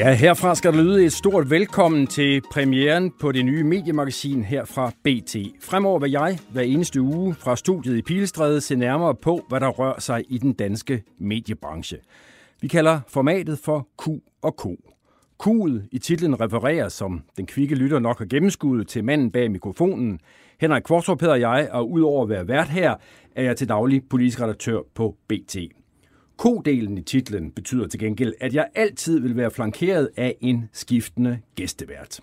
Ja, herfra skal der lyde et stort velkommen til premieren på det nye mediemagasin her fra BT. Fremover vil jeg hver eneste uge fra studiet i Pilestræde se nærmere på, hvad der rører sig i den danske mediebranche. Vi kalder formatet for Q og K. Q'et i titlen refererer, som den kvikke lytter nok har gennemskuddet til manden bag mikrofonen. Henrik Kvartrup hedder jeg, og udover at være vært her, er jeg til daglig politisk redaktør på BT. Kodelen i titlen betyder til gengæld, at jeg altid vil være flankeret af en skiftende gæstevært.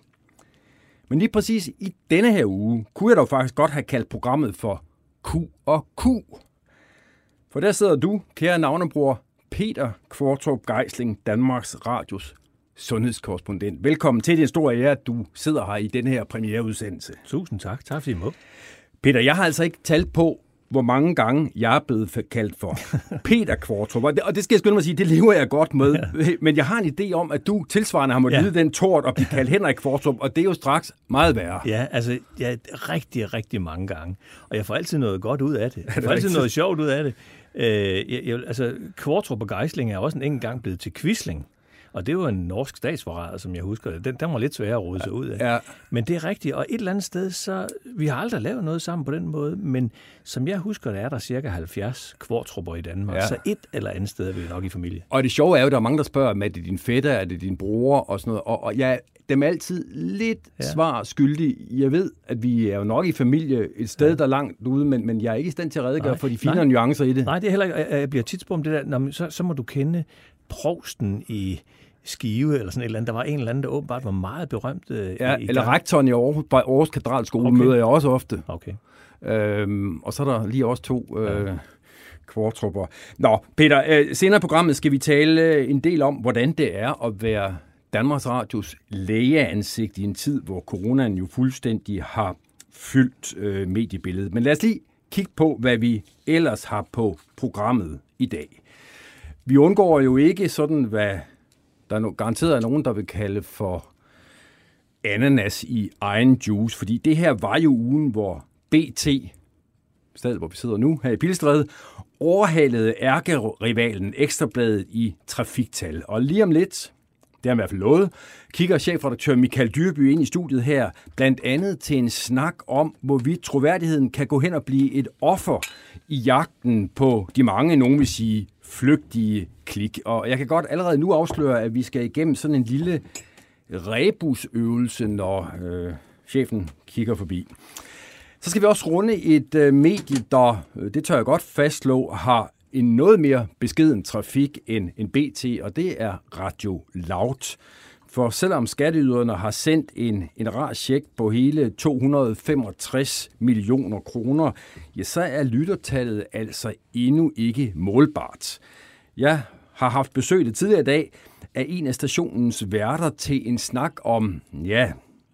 Men lige præcis i denne her uge kunne jeg dog faktisk godt have kaldt programmet for Q og Q. For der sidder du, kære navnebror Peter Kvartrup Geisling, Danmarks Radios sundhedskorrespondent. Velkommen til. Det er en stor ære, at du sidder her i denne her premiereudsendelse. Tusind tak. Tak fordi I må. Peter, jeg har altså ikke talt på, hvor mange gange jeg er blevet kaldt for Peter Kvartrup. Og det, skal jeg skynde mig at sige, det lever jeg godt med. Ja. Men jeg har en idé om, at du tilsvarende har måttet ja. den tårt og blive kaldt Henrik Kvartrup, og det er jo straks meget værre. Ja, altså ja, rigtig, rigtig mange gange. Og jeg får altid noget godt ud af det. Jeg får altid noget sjovt ud af det. Øh, jeg, jeg, altså, Kvartrup og Geisling er også en enkelt gang blevet til Quisling. Og det var en norsk statsforræder, som jeg husker det. Den, den var lidt svær at rode sig ud af. Ja. Men det er rigtigt, og et eller andet sted, så vi har aldrig lavet noget sammen på den måde, men som jeg husker, der er der cirka 70 kvartrupper i Danmark, ja. så et eller andet sted er vi nok i familie. Og det sjove er jo, at der er mange, der spørger, er det din fætter, er det din bror og sådan noget, og, og jeg dem altid lidt ja. svar skyldig. Jeg ved, at vi er jo nok i familie et sted, ja. der er langt ude, men, men jeg er ikke i stand til at redegøre nej, for de fine nuancer i det. Nej, det er heller ikke. Jeg bliver tit spurgt om det der, når, så, så må du kende provsten i Skive eller sådan et eller andet. Der var en eller anden, der åbenbart var meget berømt. Øh, ja, i eller rektoren i Aarhus, Aarhus Katedralskole okay. møder jeg også ofte. Okay. Øhm, og så er der lige også to øh, ja. kvartrupper. Nå, Peter, øh, senere i programmet skal vi tale en del om, hvordan det er at være Danmarks Radios lægeansigt i en tid, hvor coronaen jo fuldstændig har fyldt øh, mediebilledet. Men lad os lige kigge på, hvad vi ellers har på programmet i dag. Vi undgår jo ikke sådan, hvad der er no, garanteret er nogen, der vil kalde for ananas i egen juice, fordi det her var jo ugen, hvor BT, stedet hvor vi sidder nu her i Pilstræde, overhalede ærkerivalen Ekstrabladet i trafiktal. Og lige om lidt, det har i hvert fald lovet, kigger chefredaktør Michael Dyrby ind i studiet her, blandt andet til en snak om, hvorvidt troværdigheden kan gå hen og blive et offer i jagten på de mange, nogen vil sige, flygtige klik. Og jeg kan godt allerede nu afsløre, at vi skal igennem sådan en lille rebusøvelse, når øh, chefen kigger forbi. Så skal vi også runde et øh, medie, der, øh, det tør jeg godt fastslå, har en noget mere beskeden trafik end en BT, og det er Radio Loud. For selvom skatteyderne har sendt en, en rar check på hele 265 millioner kroner, ja, så er lyttertallet altså endnu ikke målbart. Jeg har haft besøg det tidligere i dag af en af stationens værter til en snak om, ja,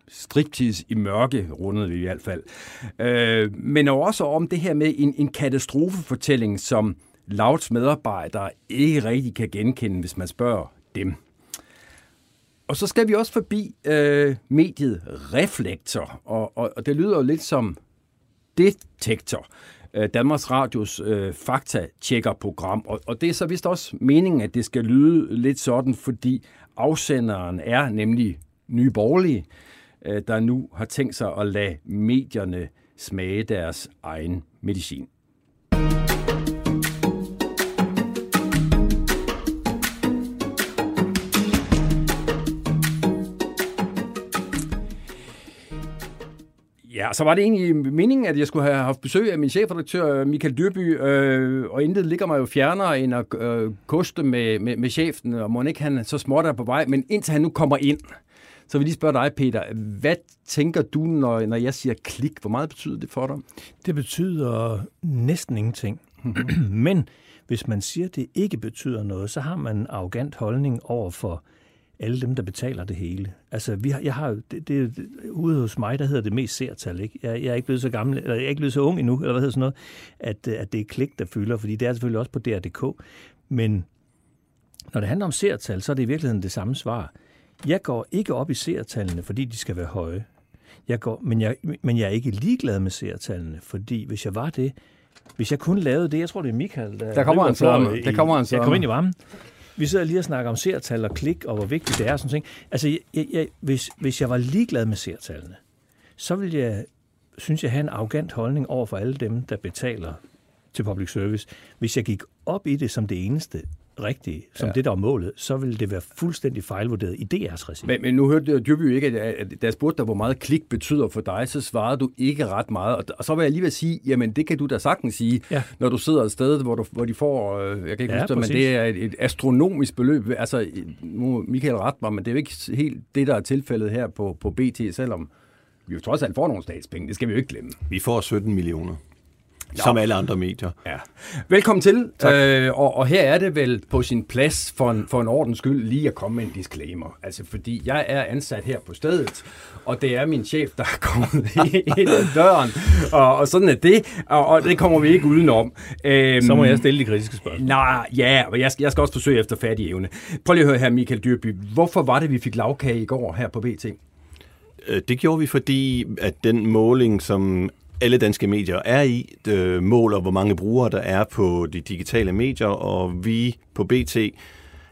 striptease i mørke, rundede vi i hvert fald. Øh, men også om det her med en, en katastrofefortælling, som Louds medarbejdere ikke rigtig kan genkende, hvis man spørger dem. Og så skal vi også forbi øh, mediet Reflektor, og, og, og det lyder jo lidt som detektor. Øh, Danmarks Radios øh, fakta-checker-program, og, og det er så vist også meningen, at det skal lyde lidt sådan, fordi afsenderen er nemlig nye borgerlige, øh, der nu har tænkt sig at lade medierne smage deres egen medicin. Ja, så var det egentlig meningen, at jeg skulle have haft besøg af min chefredaktør Michael Dyrby, øh, og intet ligger mig jo fjernere end at øh, koste med, med, med chefen, og må ikke han så småt er på vej, men indtil han nu kommer ind, så vil jeg lige spørge dig, Peter, hvad tænker du, når, når jeg siger klik? Hvor meget betyder det for dig? Det betyder næsten ingenting. men hvis man siger, at det ikke betyder noget, så har man en arrogant holdning over for alle dem, der betaler det hele. Altså, vi har, jeg har det, det, ude hos mig, der hedder det mest seertal, ikke? Jeg, jeg er ikke blevet så gammel, eller jeg er ikke blevet så ung endnu, eller hvad hedder sådan noget, at, at det er klik, der fylder, fordi det er selvfølgelig også på DR.dk. Men når det handler om seertal, så er det i virkeligheden det samme svar. Jeg går ikke op i seertallene, fordi de skal være høje. Jeg går, men, jeg, men jeg er ikke ligeglad med seertallene, fordi hvis jeg var det, hvis jeg kun lavede det, jeg tror det er Michael, der, der kommer en så. Der kommer en så. Jeg kommer ind i varmen. Vi sidder lige og snakker om seertal og klik, og hvor vigtigt det er. Sådan ting. Altså, jeg, jeg, hvis, hvis jeg var ligeglad med seertallene, så ville jeg, synes jeg, have en arrogant holdning over for alle dem, der betaler til public service. Hvis jeg gik op i det som det eneste, rigtige, som ja. det, der er målet, så vil det være fuldstændig fejlvurderet i DR's regi. Men, men nu hørte Dyrby jo ikke, at, at da jeg spurgte dig, hvor meget klik betyder for dig, så svarede du ikke ret meget. Og, og så vil jeg lige vil sige, jamen det kan du da sagtens sige, ja. når du sidder et sted, hvor, du, hvor de får, øh, jeg kan ikke ja, huske det, men det er et, et astronomisk beløb. Altså, nu Michael ret mig, men det er jo ikke helt det, der er tilfældet her på, på BT, selvom vi jo trods alt får nogle statspenge. Det skal vi jo ikke glemme. Vi får 17 millioner. Nå. Som alle andre medier. Ja. Velkommen til. Øh, og, og her er det vel på sin plads for en, for en ordens skyld lige at komme med en disclaimer. Altså fordi jeg er ansat her på stedet, og det er min chef, der er kommet ind ad døren. Og, og sådan er det, og, og det kommer vi ikke udenom. Øhm, Så må jeg stille de kritiske spørgsmål. Nej, ja, og jeg, jeg skal også forsøge efter færdig evne. Prøv lige at høre her, Michael Dyrby. Hvorfor var det, vi fik lavkage i går her på BT? Øh, det gjorde vi, fordi at den måling, som alle danske medier er i, det måler, hvor mange brugere der er på de digitale medier, og vi på BT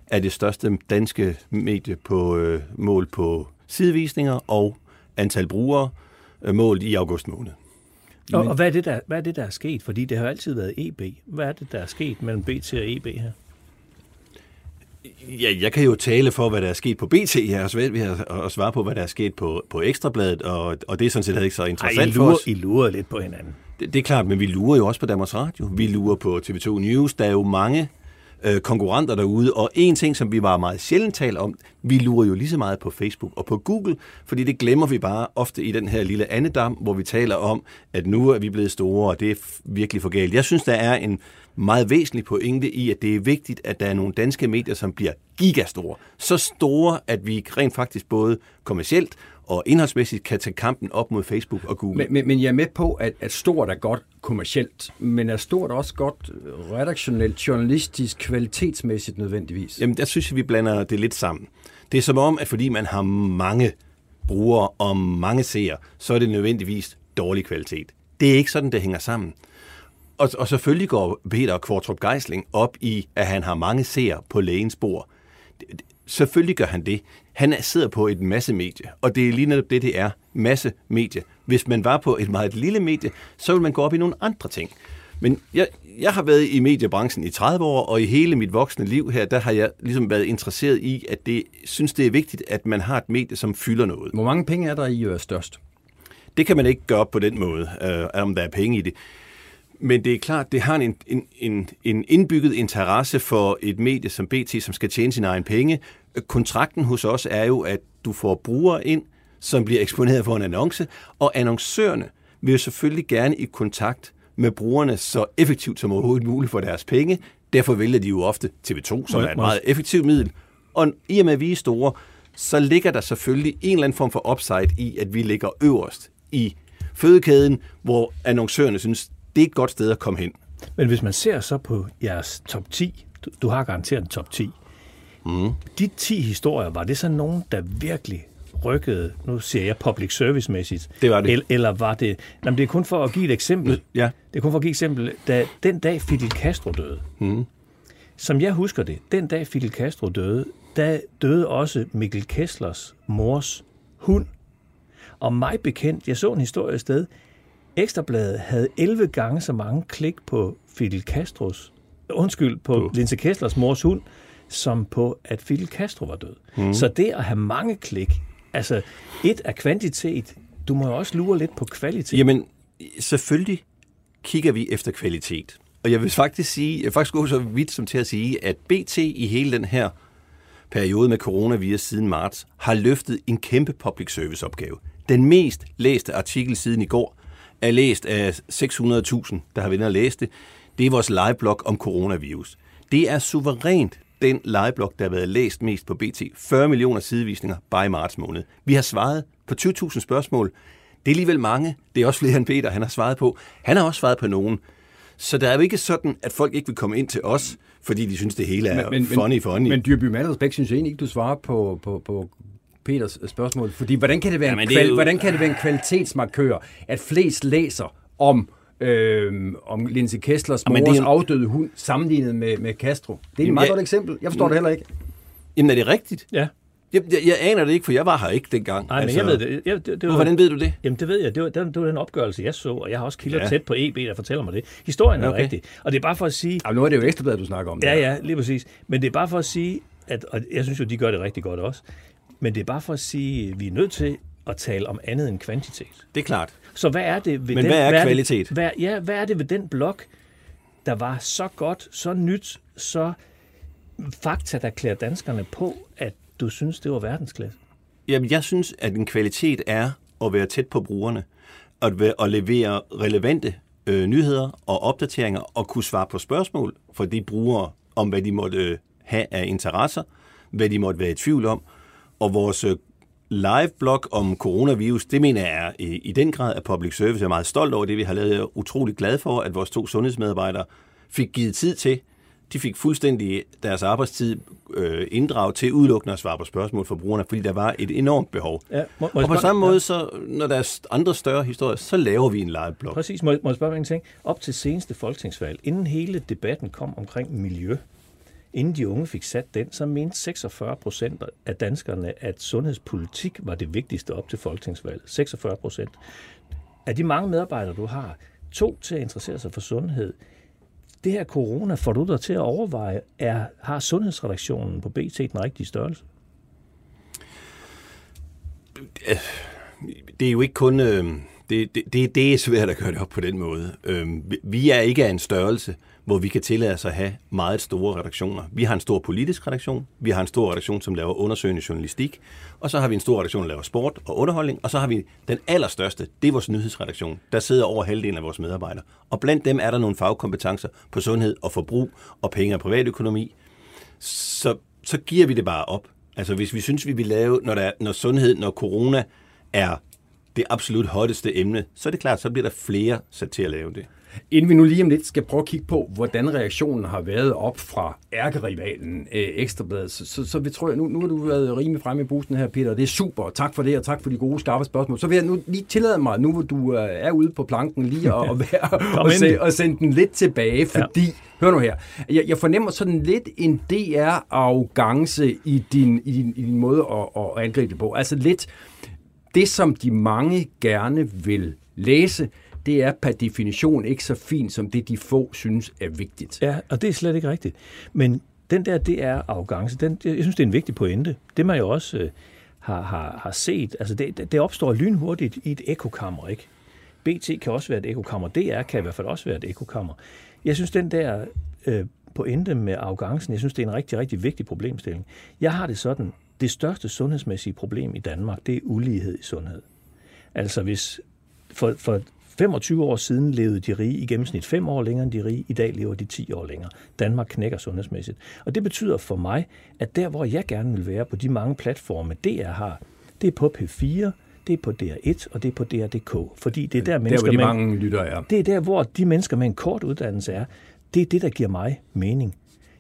er det største danske medie på øh, mål på sidevisninger og antal brugere øh, målt i august måned. Og, og hvad, er det, der, hvad er det, der er sket? Fordi det har altid været EB. Hvad er det, der er sket mellem BT og EB her? Ja, jeg kan jo tale for, hvad der er sket på BT. Jeg har svært ved at svare på, hvad der er sket på, på Ekstrabladet, og, og det er sådan set ikke så interessant Ej, I lurer, for os. I lurer lidt på hinanden. Det, det er klart, men vi lurer jo også på Danmarks Radio. Vi lurer på TV2 News. Der er jo mange øh, konkurrenter derude, og en ting, som vi var meget sjældent talt om, vi lurer jo lige så meget på Facebook og på Google, fordi det glemmer vi bare ofte i den her lille andedam, hvor vi taler om, at nu er vi blevet store, og det er virkelig for galt. Jeg synes, der er en meget væsentlig pointe i, at det er vigtigt, at der er nogle danske medier, som bliver gigastore. Så store, at vi rent faktisk både kommercielt og indholdsmæssigt kan tage kampen op mod Facebook og Google. Men, men, men jeg er med på, at, at stort er godt kommercielt, men er stort også godt redaktionelt, journalistisk, kvalitetsmæssigt nødvendigvis? Jamen, der synes jeg, vi blander det lidt sammen. Det er som om, at fordi man har mange brugere og mange seere, så er det nødvendigvis dårlig kvalitet. Det er ikke sådan, det hænger sammen. Og, og selvfølgelig går Peter Kvartrup Geisling op i, at han har mange seere på lægens bord. Selvfølgelig gør han det. Han sidder på et masse medie, og det er lige netop det, det er. Masse medie. Hvis man var på et meget lille medie, så vil man gå op i nogle andre ting. Men jeg, jeg har været i mediebranchen i 30 år, og i hele mit voksne liv her, der har jeg ligesom været interesseret i, at det synes, det er vigtigt, at man har et medie, som fylder noget. Hvor mange penge er der i er størst? Det kan man ikke gøre på den måde, øh, om der er penge i det. Men det er klart, det har en, en, en, en indbygget interesse for et medie som BT, som skal tjene sine egne penge. Kontrakten hos os er jo, at du får brugere ind, som bliver eksponeret for en annonce, og annoncørerne vil jo selvfølgelig gerne i kontakt med brugerne så effektivt som overhovedet muligt for deres penge. Derfor vælger de jo ofte TV2, som er et meget effektivt middel. Og i og med, at vi er store, så ligger der selvfølgelig en eller anden form for upside i, at vi ligger øverst i fødekæden, hvor annoncørerne synes, det er et godt sted at komme hen. Men hvis man ser så på jeres top 10, du, du har garanteret en top 10, mm. de 10 historier, var det så nogen, der virkelig rykkede, nu siger jeg public service-mæssigt? Det var det. Eller, eller var det... Jamen, det er kun for at give et eksempel. Ja. Det er kun for at give et eksempel. Da den dag Fidel Castro døde, mm. som jeg husker det, den dag Fidel Castro døde, der døde også Mikkel Kesslers mors hund. Og mig bekendt, jeg så en historie sted, Ekstrabladet havde 11 gange så mange klik på Fidel Castros, undskyld, på, på. Linse Kesslers mors hund, som på, at Fidel Castro var død. Mm. Så det at have mange klik, altså et er kvantitet, du må jo også lure lidt på kvalitet. Jamen, selvfølgelig kigger vi efter kvalitet. Og jeg vil faktisk sige, jeg vil faktisk gå så vidt som til at sige, at BT i hele den her periode med coronavirus siden marts, har løftet en kæmpe public service opgave. Den mest læste artikel siden i går er læst af 600.000, der har været og læst det. Det er vores liveblog om coronavirus. Det er suverænt den legeblok, der har været læst mest på BT. 40 millioner sidevisninger bare i marts måned. Vi har svaret på 20.000 spørgsmål. Det er alligevel mange. Det er også flere end Peter, han har svaret på. Han har også svaret på nogen. Så der er jo ikke sådan, at folk ikke vil komme ind til os, fordi de synes, det hele er men, men, funny, funny. Men Dyrby Mandersbæk synes jeg egentlig ikke, du svarer på, på, på Peters spørgsmål. Fordi hvordan kan det være, ja, en, kval- jo... hvordan kan det være en kvalitetsmarkør, at flest læser om øh, om Lindsay Kesslers mors ja, en... afdøde hund sammenlignet med, med Castro. Det er et meget ja, godt eksempel. Jeg forstår det heller ikke. Jamen er det rigtigt? Ja. Jeg, jeg, jeg aner det ikke, for jeg var her ikke dengang. Nej, men altså, jeg ved det. Jeg, det, det var, hvordan ved du det? Jamen, det ved jeg. Det var, det, var, det var den opgørelse, jeg så, og jeg har også kilder ja. tæt på EB, der fortæller mig det. Historien er okay. rigtig. Og det er bare for at sige... Jamen, nu er det jo ekstrabladet, du snakker om. Ja, ja, lige præcis. Men det er bare for at sige, at, og jeg synes jo, de gør det rigtig godt også, men det er bare for at sige, at vi er nødt til at tale om andet end kvantitet. Det er klart. Så hvad er det ved Men den, hvad er hvad kvalitet? Hvad, ja, hvad er det ved den blok, der var så godt, så nyt, så fakta, der klæder danskerne på, at du synes, det var verdensklasse? Jamen, jeg synes, at en kvalitet er at være tæt på brugerne, at, være, at levere relevante øh, nyheder og opdateringer og kunne svare på spørgsmål for de brugere om, hvad de måtte øh, have af interesser, hvad de måtte være i tvivl om, og vores øh, live-blog om coronavirus, det mener jeg er i, i den grad af public service. Jeg er meget stolt over det, vi har lavet. Jeg er utrolig glad for, at vores to sundhedsmedarbejdere fik givet tid til. De fik fuldstændig deres arbejdstid øh, inddraget til udelukkende at svare på spørgsmål fra brugerne, fordi der var et enormt behov. Ja, må, må og på samme måde, så, når der er andre større historier, så laver vi en live-blog. Præcis. Må, må jeg spørge mig en ting? Op til seneste folketingsvalg, inden hele debatten kom omkring miljø, Inden de unge fik sat den, så mente 46 procent af danskerne, at sundhedspolitik var det vigtigste op til folketingsvalget. 46 procent. Af de mange medarbejdere, du har, to til at interessere sig for sundhed. Det her corona får du dig til at overveje, er, har sundhedsredaktionen på BT den rigtige størrelse? Det er jo ikke kun... Øh, det, det, det, det er svært at gøre det op på den måde. Øhm, vi er ikke af en størrelse, hvor vi kan tillade os at have meget store redaktioner. Vi har en stor politisk redaktion, vi har en stor redaktion, som laver undersøgende journalistik, og så har vi en stor redaktion, der laver sport og underholdning, og så har vi den allerstørste, det er vores nyhedsredaktion. Der sidder over halvdelen af vores medarbejdere. Og blandt dem er der nogle fagkompetencer på sundhed og forbrug og penge og privatøkonomi. Så, så giver vi det bare op. Altså hvis vi synes, vi vil lave, når, der når sundhed, når corona er det absolut hotteste emne, så er det klart, så bliver der flere sat til at lave det. Inden vi nu lige om lidt skal prøve at kigge på, hvordan reaktionen har været op fra ærkerivalen øh, Ekstrabladet, så, så, så vi tror jeg, nu, nu har du været rimelig fremme i bussen her, Peter, det er super. Tak for det, og tak for de gode, skarpe spørgsmål. Så vil jeg nu lige tillade mig, nu hvor du øh, er ude på planken, lige at, at være, og, se, og sende den lidt tilbage, fordi, ja. hør nu her, jeg, jeg fornemmer sådan lidt en DR-arrogance i din, i, din, i din måde at, at angribe det på. Altså lidt det, som de mange gerne vil læse, det er per definition ikke så fint, som det de få synes er vigtigt. Ja, og det er slet ikke rigtigt. Men den der, det er arrogance. Den, jeg synes, det er en vigtig pointe. Det man jo også øh, har, har, har set, altså det, det opstår lynhurtigt i et ekokammer, ikke? BT kan også være et ekokammer. DR kan i hvert fald også være et ekokammer. Jeg synes, den der øh, pointe med arrogancen, jeg synes, det er en rigtig, rigtig vigtig problemstilling. Jeg har det sådan, det største sundhedsmæssige problem i Danmark, det er ulighed i sundhed. Altså hvis for, for 25 år siden levede de rige i gennemsnit 5 år længere end de rige. I dag lever de 10 år længere. Danmark knækker sundhedsmæssigt. Og det betyder for mig, at der, hvor jeg gerne vil være på de mange platforme, DR har, det er på P4, det er på DR1 og det er på DR.dk. Fordi det er der, mennesker der, de med, mange lytter er. Det er der, hvor de mennesker med en kort uddannelse er. Det er det, der giver mig mening.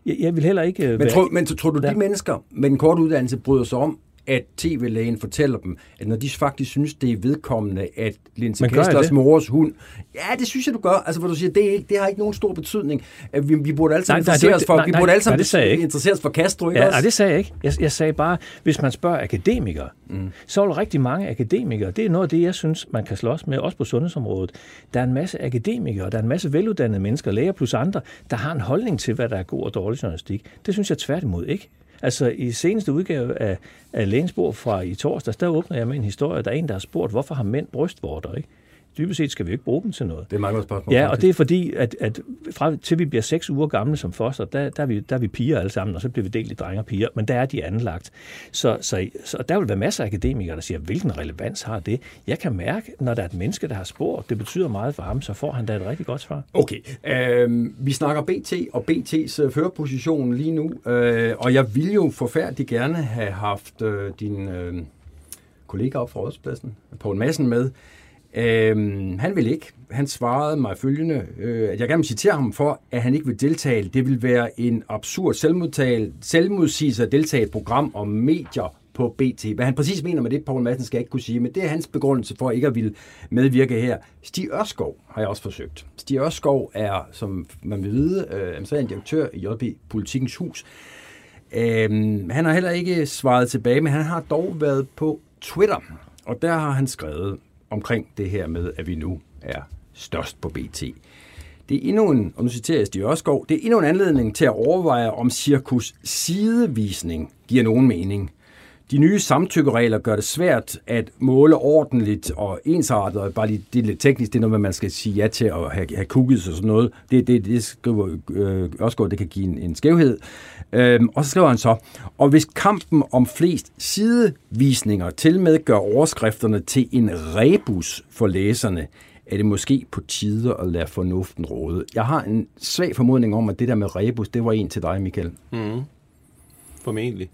Jeg, jeg vil heller ikke... Men, være, tror, men tror du, de mennesker med en kort uddannelse bryder sig om, at tv-lægen fortæller dem, at når de faktisk synes, det er vedkommende, at Linse Kesslers mors hund... Ja, det synes jeg, du gør. Altså, hvor du siger, det, er ikke, det har ikke nogen stor betydning. Vi, vi burde alle sammen interessere os for, nej, vi burde alle sammen interessere os for Castro, ikke ja, også? Nej, det sagde jeg ikke. Jeg, jeg sagde bare, hvis man spørger akademikere, mm. så er der rigtig mange akademikere. Det er noget af det, jeg synes, man kan slås med, også på sundhedsområdet. Der er en masse akademikere, der er en masse veluddannede mennesker, læger plus andre, der har en holdning til, hvad der er god og dårlig journalistik. Det synes jeg tværtimod ikke. Altså i seneste udgave af, af Lægensborg fra i torsdags, der åbner jeg med en historie, der er en, der har spurgt, hvorfor har mænd brystvorter, ikke? Dybest set skal vi ikke bruge dem til noget. Det er mange spørgsmål. Ja, og det er fordi, at, at fra, til vi bliver seks uger gamle som foster, der, der, er vi, der er vi piger alle sammen, og så bliver vi delt i drenge og piger, men der er de anlagt. Så, så, så der vil være masser af akademikere, der siger, hvilken relevans har det? Jeg kan mærke, når der er et menneske, der har spurgt, det betyder meget for ham, så får han da et rigtig godt svar. Okay, øh, vi snakker BT og BT's øh, førerposition lige nu, øh, og jeg vil jo forfærdeligt gerne have haft øh, din øh, kollega op fra Rådspladsen, Poul Madsen, med. Øhm, han vil ikke. Han svarede mig følgende, øh, at jeg gerne vil citere ham for, at han ikke vil deltage. Det vil være en absurd selvmodsigelse at deltage i et program om medier på BT. Hvad han præcis mener med det, Poul Madsen skal jeg ikke kunne sige, men det er hans begrundelse for ikke at ville medvirke her. Stig Ørskov har jeg også forsøgt. Stig Ørskov er, som man vil vide, øh, administrerende direktør i JB Politikens Hus. Øhm, han har heller ikke svaret tilbage, men han har dog været på Twitter, og der har han skrevet, omkring det her med, at vi nu er størst på BT. Det er endnu en, og nu citerer jeg Stig Ørskov, det er endnu en anledning til at overveje, om cirkus sidevisning giver nogen mening. De nye samtykkeregler gør det svært at måle ordentligt og ensartet, og bare lige, det er lidt teknisk, det er noget, man skal sige ja til at have, have cookies og sådan noget. Det, det, det skriver øh, også det kan give en, en skævhed. Øhm, og så skriver han så, og hvis kampen om flest sidevisninger til med gør overskrifterne til en rebus for læserne, er det måske på tide at lade fornuften råde. Jeg har en svag formodning om, at det der med rebus, det var en til dig, Michael. Mm. Formentlig.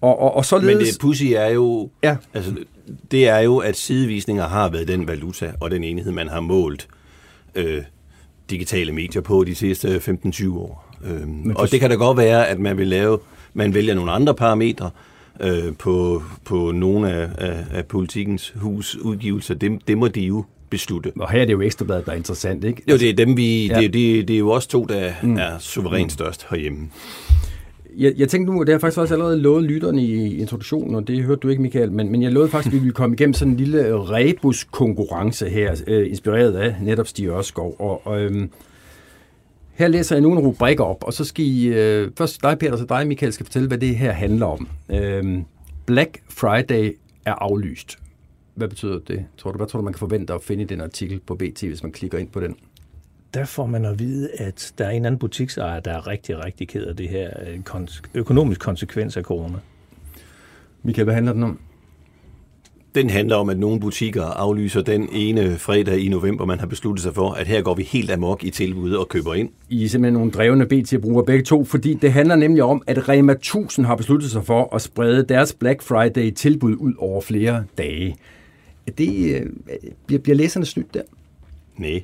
Og, og, og således... Men det pussy er jo, ja. altså, det er jo, at sidevisninger har været den valuta og den enhed, man har målt øh, digitale medier på de sidste 15-20 år. Øhm, og det kan da godt være, at man vil lave, man vælger nogle andre parametre øh, på, på nogle af, af, af politikens hus udgivelser. Det, det må de jo beslutte. Og her er det jo Ekstrabladet, der er interessant, ikke? Jo, det er dem, vi, ja. det, det, det er jo også to, der mm. er suverænt størst herhjemme jeg, jeg tænkte nu, det har faktisk også allerede lovet lytterne i introduktionen, og det hørte du ikke, Michael, men, men jeg lovede faktisk, at vi ville komme igennem sådan en lille rebus-konkurrence her, øh, inspireret af netop Stig Ørskov. Og, og øhm, her læser jeg nogle rubrikker op, og så skal I, øh, først dig, Peter, så dig, Michael, skal fortælle, hvad det her handler om. Øhm, Black Friday er aflyst. Hvad betyder det? Tror du, hvad tror du, man kan forvente at finde i den artikel på BT, hvis man klikker ind på den? Der får man at vide, at der er en anden butiksejer, der er rigtig, rigtig ked af det her øh, økonomisk konsekvens af corona. Michael, hvad handler den om? Den handler om, at nogle butikker aflyser den ene fredag i november, man har besluttet sig for, at her går vi helt amok i tilbud og køber ind. I er simpelthen nogle drevne BT-brugere begge to, fordi det handler nemlig om, at Rema 1000 har besluttet sig for at sprede deres Black Friday-tilbud ud over flere dage. Det, øh, bliver, bliver læserne snydt der? Nej,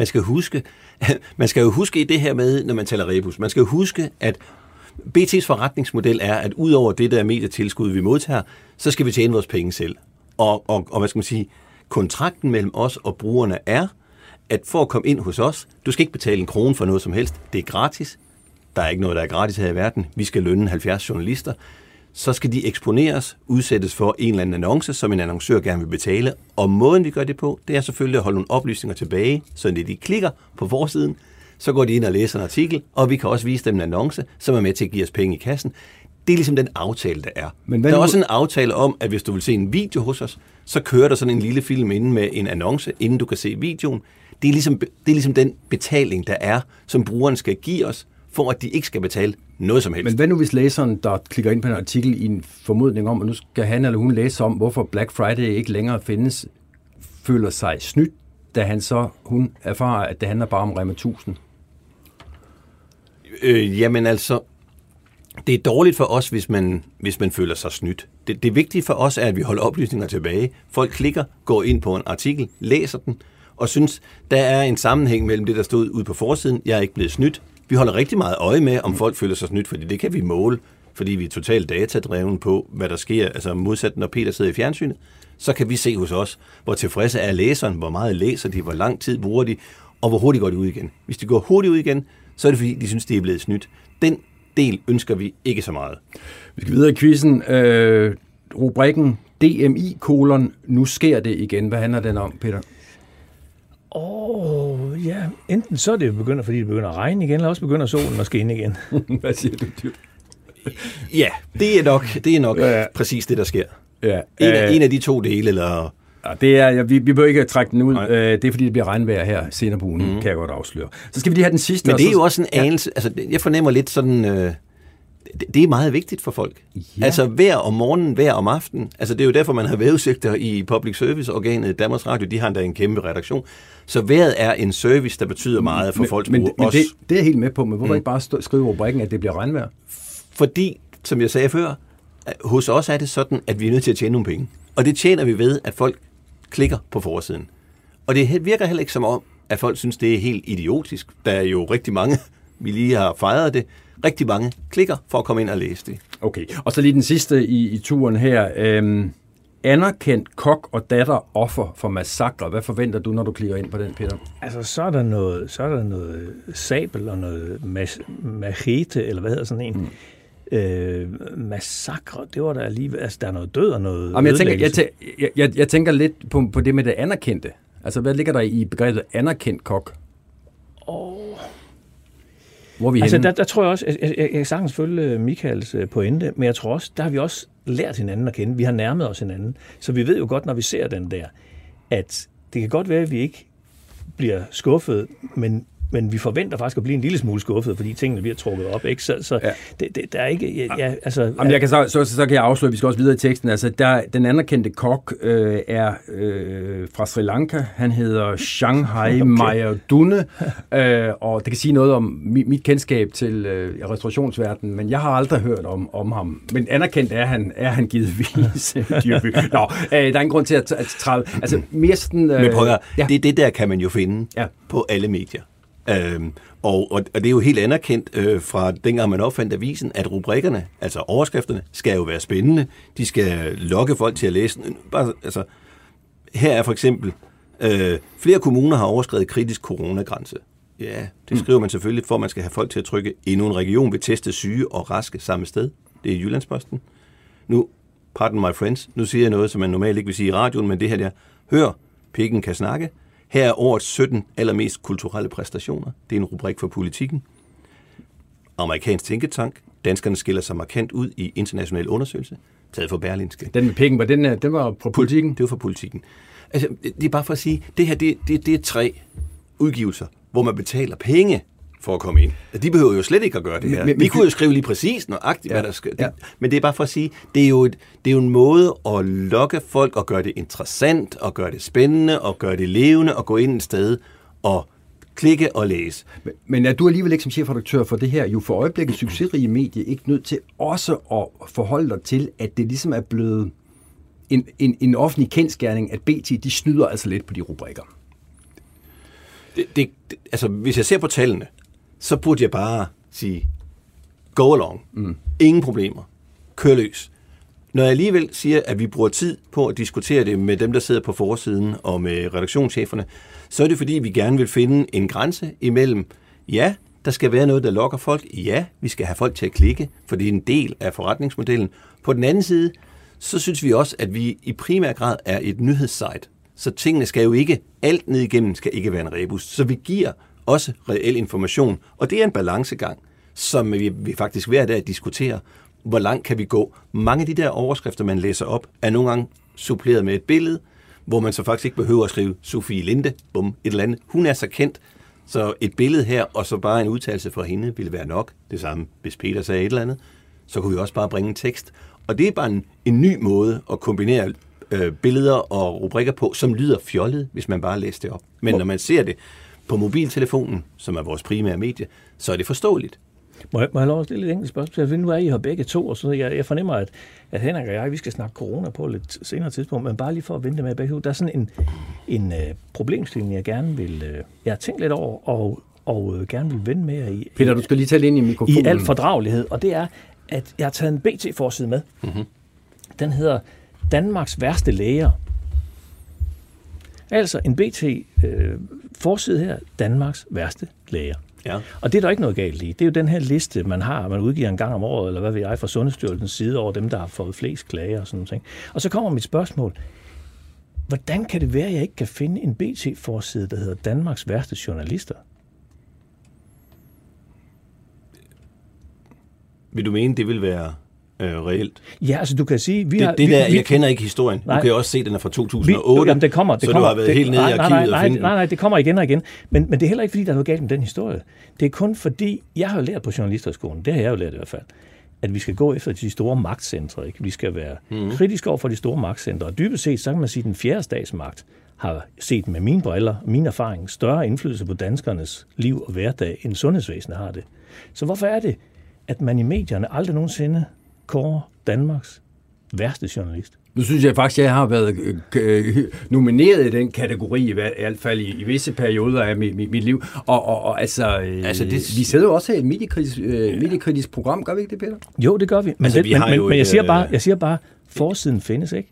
man skal huske, man skal jo huske i det her med, når man taler rebus, man skal jo huske, at BT's forretningsmodel er, at udover det der medietilskud, vi modtager, så skal vi tjene vores penge selv. Og, og, og hvad skal man sige, kontrakten mellem os og brugerne er, at for at komme ind hos os, du skal ikke betale en krone for noget som helst. Det er gratis. Der er ikke noget, der er gratis her i verden. Vi skal lønne 70 journalister så skal de eksponeres, udsættes for en eller anden annonce, som en annoncør gerne vil betale. Og måden, vi gør det på, det er selvfølgelig at holde nogle oplysninger tilbage, så når de klikker på forsiden, så går de ind og læser en artikel, og vi kan også vise dem en annonce, som er med til at give os penge i kassen. Det er ligesom den aftale, der er. Men der er også en aftale om, at hvis du vil se en video hos os, så kører der sådan en lille film inde med en annonce, inden du kan se videoen. Det er ligesom, det er ligesom den betaling, der er, som brugeren skal give os, for at de ikke skal betale noget som helst. Men hvad nu hvis læseren, der klikker ind på en artikel i en formodning om, at nu skal han eller hun læse om, hvorfor Black Friday ikke længere findes, føler sig snydt, da han så, hun erfarer, at det handler bare om Rema 1000? Øh, jamen altså, det er dårligt for os, hvis man, hvis man føler sig snydt. Det, det vigtige for os er, at vi holder oplysninger tilbage. Folk klikker, går ind på en artikel, læser den, og synes, der er en sammenhæng mellem det, der stod ude på forsiden, jeg er ikke blevet snydt, vi holder rigtig meget øje med, om folk føler sig snydt, fordi det kan vi måle, fordi vi er totalt datadreven på, hvad der sker. Altså modsat, når Peter sidder i fjernsynet, så kan vi se hos os, hvor tilfredse er læseren, hvor meget læser de, hvor lang tid bruger de, og hvor hurtigt går de ud igen. Hvis de går hurtigt ud igen, så er det fordi, de synes, de er blevet snydt. Den del ønsker vi ikke så meget. Vi skal videre i quizzen. Øh, rubrikken DMI kolon, nu sker det igen. Hvad handler den om, Peter? Åh, oh, ja. Enten så er det begynder, fordi det begynder at regne igen, eller også begynder solen at skinne igen. Hvad siger du, Dyr? Ja, det er nok, det er nok ja. præcis det, der sker. Ja. En, af, en af de to dele, eller Ja, det er, ja, vi, vi bør ikke trække den ud. Øh, det er fordi, det bliver regnvejr her senere på ugen, mm. kan jeg godt afsløre. Så skal vi lige have den sidste. Men det er jo også en anelse, altså jeg fornemmer lidt sådan, øh, det, det er meget vigtigt for folk. Ja. Altså hver om morgenen, hver om aftenen. Altså det er jo derfor, man har vejrudsigter i public service-organet Danmarks Radio. De har endda en kæmpe redaktion. Så vejret er en service, der betyder meget for folks men, brug. men Også det, det er jeg helt med på, men hvorfor mm. ikke bare stå, skrive rubrikken, at det bliver regnvejr? Fordi, som jeg sagde før, hos os er det sådan, at vi er nødt til at tjene nogle penge. Og det tjener vi ved, at folk klikker på forsiden. Og det virker heller ikke som om, at folk synes, det er helt idiotisk. Der er jo rigtig mange, vi lige har fejret det, rigtig mange klikker for at komme ind og læse det. Okay, og så lige den sidste i, i turen her. Øhm, anerkendt kok og datter offer for massakre. Hvad forventer du, når du klikker ind på den, Peter? Altså, så er der noget, så er der noget sabel og noget mas- machete, eller hvad hedder sådan en. Mm. Øh, massakre, det var der alligevel, altså der er noget død og noget Jamen, jeg, tænker, jeg, tæ- jeg, jeg, jeg tænker lidt på, på det med det anerkendte. Altså, hvad ligger der i begrebet anerkendt kok? Åh. Hvor vi Altså, henne? der, der tror jeg også, jeg, jeg, jeg sagtens følge øh, Michaels øh, pointe, men jeg tror også, der har vi også lært hinanden at kende. Vi har nærmet os hinanden. Så vi ved jo godt, når vi ser den der, at det kan godt være, at vi ikke bliver skuffet, men, men vi forventer faktisk at blive en lille smule skuffet, fordi tingene bliver trukket op. Ikke? Så, så Ja. det, det, der er ikke... Ja, ja, altså, Jamen, jeg kan så, så, så kan jeg afsløre, at vi skal også videre i teksten. Altså, der, den anerkendte kok øh, er øh, fra Sri Lanka. Han hedder Shanghai okay. Mayadune, øh, og det kan sige noget om mit, mit kendskab til øh, restaurationsverdenen, men jeg har aldrig hørt om, om ham. Men anerkendt er han, er han givetvis. Dyrby. Nå, øh, der er ingen grund til at, at træde... Altså, mere sådan... Øh, Men prøv at høre, ja. det, det der kan man jo finde Ja. på alle medier. Øhm, og, og, og det er jo helt anerkendt øh, fra dengang man opfandt avisen, at rubrikkerne, altså overskrifterne, skal jo være spændende. De skal lokke folk til at læse. Bare, altså, her er for eksempel, øh, flere kommuner har overskrevet kritisk coronagrænse. Ja, det skriver man selvfølgelig, for at man skal have folk til at trykke. Endnu en region vil teste syge og raske samme sted. Det er Jyllandsposten. Nu, pardon my friends, nu siger jeg noget, som man normalt ikke vil sige i radioen, men det her der. Hør, pikken kan snakke. Her er årets 17 allermest kulturelle præstationer. Det er en rubrik for politikken. Amerikansk tænketank. Danskerne skiller sig markant ud i international undersøgelse. Taget for Berlinske. Den med pikken, var den, øh, den var på politikken? Det var for politikken. Altså, det er bare for at sige, det her, det, det, det er tre udgivelser, hvor man betaler penge for at komme ind. De behøver jo slet ikke at gøre det her. Men- Men, Vi kunne jo skrive lige præcis nøjagtigt, ja, hvad der skal. ja. Men det er bare for at sige, det er, jo et, det er jo en måde at lokke folk og gøre det interessant, og gøre det spændende, og gøre det levende, og gå ind et sted og klikke og læse. Men- Men er du alligevel ikke som chefredaktør for det her, jo for øjeblikket succesrige medie, ikke nødt til også at forholde dig til, at det ligesom er blevet en, en, en offentlig kendskærning, at BT, de snyder altså lidt på de rubrikker. det, det, det, altså, hvis jeg ser på tallene, så burde jeg bare sige, go along. Mm. Ingen problemer. Kør løs. Når jeg alligevel siger, at vi bruger tid på at diskutere det med dem, der sidder på forsiden og med redaktionscheferne, så er det fordi, vi gerne vil finde en grænse imellem, ja, der skal være noget, der lokker folk. Ja, vi skal have folk til at klikke, for det er en del af forretningsmodellen. På den anden side, så synes vi også, at vi i primær grad er et nyhedssite. Så tingene skal jo ikke, alt ned igennem skal ikke være en rebus. Så vi giver også reel information, og det er en balancegang, som vi, vi faktisk hver dag diskuterer. Hvor langt kan vi gå? Mange af de der overskrifter, man læser op, er nogle gange suppleret med et billede, hvor man så faktisk ikke behøver at skrive Sofie Linde, bum, et eller andet. Hun er så kendt, så et billede her, og så bare en udtalelse fra hende, ville være nok. Det samme, hvis Peter sagde et eller andet. Så kunne vi også bare bringe en tekst. Og det er bare en, en ny måde at kombinere øh, billeder og rubrikker på, som lyder fjollet, hvis man bare læser det op. Men når man ser det på mobiltelefonen, som er vores primære medie, så er det forståeligt. Må jeg, må jeg lov at stille et enkelt spørgsmål? Jeg ved, nu er I her begge to, og så jeg, jeg fornemmer, at, at Henrik og jeg, vi skal snakke corona på lidt senere tidspunkt, men bare lige for at vente med begge to. Der er sådan en, en uh, problemstilling, jeg gerne vil, uh, jeg har tænkt lidt over, og, og uh, gerne vil vende med jer i, Peter, du skal lige tale ind i mikrofonen. i al fordragelighed, og det er, at jeg har taget en BT-forside med. Mm-hmm. Den hedder Danmarks værste læger. Altså en BT-forside her, Danmarks værste læger. Ja. Og det er der ikke noget galt i. Det er jo den her liste, man har, man udgiver en gang om året, eller hvad ved jeg, fra Sundhedsstyrelsens side over dem, der har fået flest klager og sådan noget. Og så kommer mit spørgsmål. Hvordan kan det være, at jeg ikke kan finde en BT-forside, der hedder Danmarks værste journalister? Vil du mene, det vil være øh, reelt. Ja, altså du kan sige... Vi det, har, det vi, der, vi, jeg kender ikke historien. Nej. Du kan også se, at den er fra vi, 2008. jamen, det kommer, det så kommer, du har været det, helt nede i nej, nej, arkivet nej, og finde nej, den. nej, det kommer igen og igen. Men, men det er heller ikke, fordi der er noget galt med den historie. Det er kun fordi, jeg har jo lært på journalisterskolen, det har jeg jo lært i hvert fald, at vi skal gå efter de store magtcentre. Ikke? Vi skal være mm. kritiske over for de store magtcentre. Og dybest set, så kan man sige, at den fjerde statsmagt har set med mine briller, min erfaring, større indflydelse på danskernes liv og hverdag, end sundhedsvæsenet har det. Så hvorfor er det, at man i medierne aldrig nogensinde kårer Danmarks værste journalist? Nu synes jeg faktisk, at jeg har været øh, øh, nomineret i den kategori, i hvert fald i, i visse perioder af mit, mit, mit liv. Og, og, og altså, øh, Altså, det- vi sidder jo også her i et mediekritisk, øh, mediekritisk program, gør vi ikke det, Peter? Jo, det gør vi. Men, Altså, det, vi men, men, men jeg siger bare, jeg siger bare, forsiden findes ikke.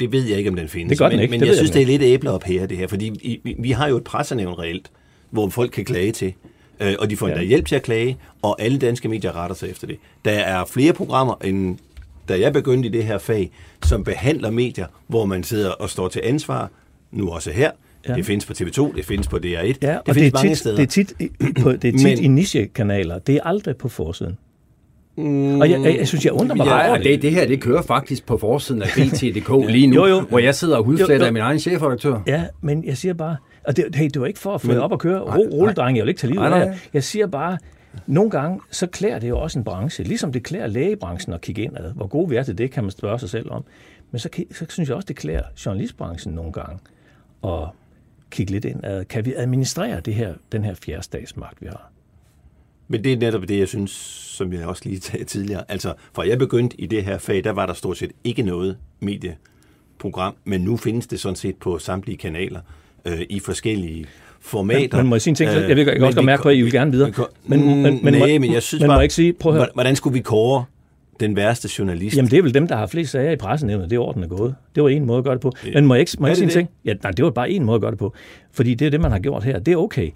Det ved jeg ikke, om den findes. Det gør den men, ikke, Men det jeg synes, jeg det er lidt æbler og pærer, det her. Fordi vi, vi har jo et pressenævn reelt, hvor folk kan klage til. Øh, og de får endda Ja. hjælp til at klage, og alle danske medier retter sig efter det. Der er flere programmer, end da jeg begyndte i det her fag, som behandler medier, hvor man sidder og står til ansvar, nu også her. Ja. Det findes på TV2, det findes på DR1, Ja, det og det findes er, mange tit, steder. det er tit, i- på, det er tit Men- i nichekanaler. Det er aldrig på forsiden. Mm, og jeg, jeg, jeg synes, jeg undrer mig Ja, over det, det her, det kører faktisk på forsiden af BT.dk lige nu, Jo, jo. hvor jeg sidder og hudfletter Jo, jo. af min egen chefredaktør. Ja, men jeg siger bare, og det, hey, det var ikke for at få op og køre. Ro, rulledreng, jeg vil ikke tage livet af. Jeg siger bare, nogle gange, så klæder det jo også en branche. Ligesom det klæder lægebranchen at kigge indad. Hvor gode vi er til det, kan man spørge sig selv om. Men så, så synes jeg også, det klæder journalistbranchen nogle gange at kigge lidt indad. Kan vi administrere det her, den her fjerde statsmagt, vi har? Men det er netop det, jeg synes, som jeg også lige sagde tidligere. Altså, fra jeg begyndte i det her fag, der var der stort set ikke noget medieprogram, men nu findes det sådan set på samtlige kanaler øh, i forskellige formater. Men må jeg sige en ting? Øh, Jeg vil men også godt mærke på, at I vil gerne videre. Men, men, men, men, nej, må- men jeg synes men må bare, jeg ikke sige, prøv at høre. hvordan skulle vi kåre den værste journalist? Jamen, det er vel dem, der har flest sager i pressenævnet. Det er orden er gået. Det var en måde at gøre det på. Men må jeg ikke, må jeg sige en ting? Ja, nej, det var bare en måde at gøre det på. Fordi det er det, man har gjort her. Det er okay.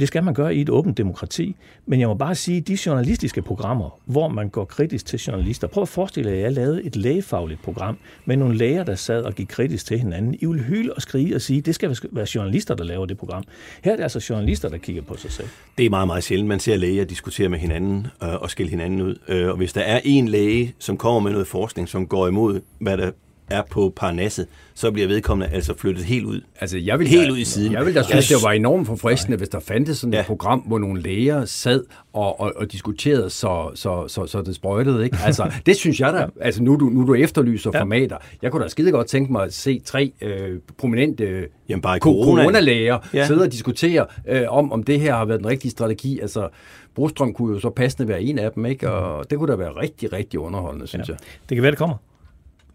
Det skal man gøre i et åbent demokrati. Men jeg må bare sige, de journalistiske programmer, hvor man går kritisk til journalister. Prøv at forestille jer, at jeg lavede et lægefagligt program med nogle læger, der sad og gik kritisk til hinanden. I vil hyle og skrige og sige, det skal være journalister, der laver det program. Her er det altså journalister, der kigger på sig selv. Det er meget, meget sjældent, man ser læger diskutere med hinanden øh, og skille hinanden ud. Øh, og hvis der er en læge, som kommer med noget forskning, som går imod, hvad der er på Parnasset, så bliver vedkommende altså flyttet helt ud. Altså, jeg vil Helt da, ud i siden. Jeg vil da Jeg synes, synes- det var enormt forfriskende, hvis der fandtes sådan et Ja. program, hvor nogle læger sad og, og, og diskuterede, så, så, så, så det sprøjtede. Ikke? Altså, det synes jeg da, altså nu du, nu du efterlyser Ja. formater. Jeg kunne da skide godt tænke mig at se tre øh, prominente Jamen, bare corona. coronalæger Ja. sidde og diskutere øh, om, om det her har været den rigtige strategi. Altså, Brostrøm kunne jo så passende være en af dem, ikke? og det kunne da være rigtig, rigtig underholdende, synes ja. jeg. Det kan være, det kommer.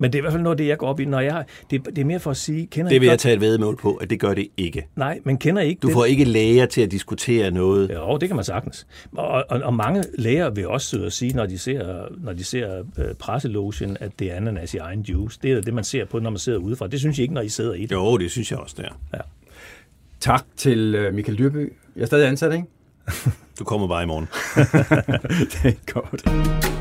Men det er i hvert fald noget af det, jeg går op i. Når jeg, det, det er mere for at sige, kender Det vil jeg godt- tage et vedmål på, at det gør det ikke. Nej, men kender I ikke Du det? får ikke læger til at diskutere noget. Jo, det kan man sagtens. Og, og, og mange læger vil også sidde og sige, når de ser, når de ser øh, presselogen, at det er ananas i egen juice. Det er det, man ser på, når man sidder udefra. Det synes jeg ikke, når I sidder i det. Jo, det synes jeg også, det er. Tak til øh, Michael Dyrby. Jeg er stadig ansat, ikke? Du kommer bare i morgen. det er godt.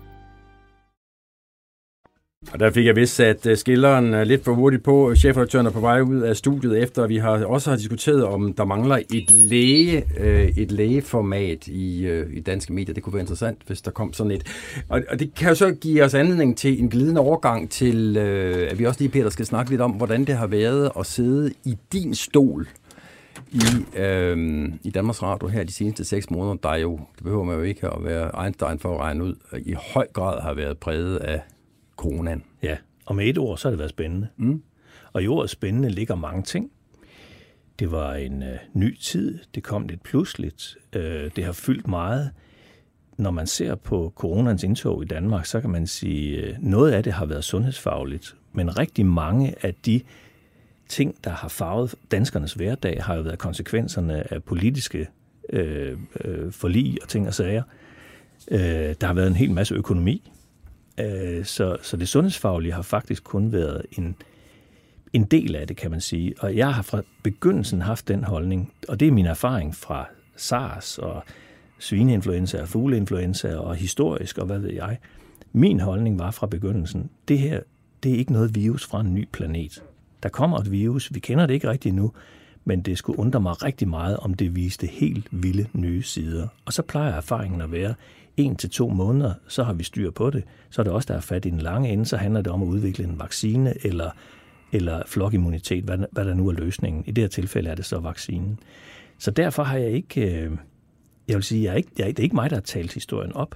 og der fik jeg vist sat øh, skilleren øh, lidt for hurtigt på. Chefredaktøren er på vej ud af studiet, efter vi har også har diskuteret, om der mangler et læge, øh, et lægeformat i, i danske medier. Det kunne være interessant, hvis der kom sådan et. Og, og det kan jo så give os anledning til en glidende overgang til, at vi også lige, Peter, skal snakke lidt om, hvordan det har været at sidde i din stol i, øh, i Danmarks Radio her de seneste seks måneder, der jo, det behøver man jo ikke at være Einstein for at regne ud, i høj grad har været præget af coronaen. Ja, og med et ord, så har det været spændende. Mm. Og i ordet spændende ligger mange ting. Det var en øh, ny tid, det kom lidt pludseligt, øh, det har fyldt meget. Når man ser på coronans indtog i Danmark, så kan man sige, øh, noget af det har været sundhedsfagligt, men rigtig mange af de ting, der har farvet danskernes hverdag, har jo været konsekvenserne af politiske øh, øh, forlig og ting og sager. Øh, der har været en hel masse økonomi, Øh, Så, så det sundhedsfaglige har faktisk kun været en, en del af det, kan man sige. Og jeg har fra begyndelsen haft den holdning, og det er min erfaring fra SARS og svineinfluenza og fugleinfluenza og historisk og hvad ved jeg. Min holdning var fra begyndelsen, det her, det er ikke noget virus fra en ny planet. Der kommer et virus, vi kender det ikke rigtigt nu, men det skulle undre mig rigtig meget, om det viste helt vilde nye sider. Og så plejer erfaringen at være, en til to måneder, så har vi styr på det. Så er det også der er fat i den lange ende, så handler det om at udvikle en vaccine eller, eller flokimmunitet, hvad, hvad der nu er løsningen. I det her tilfælde er det så vaccinen. Så derfor har jeg ikke, øh, jeg vil sige, jeg er ikke, jeg, det er ikke mig, der har talt historien op.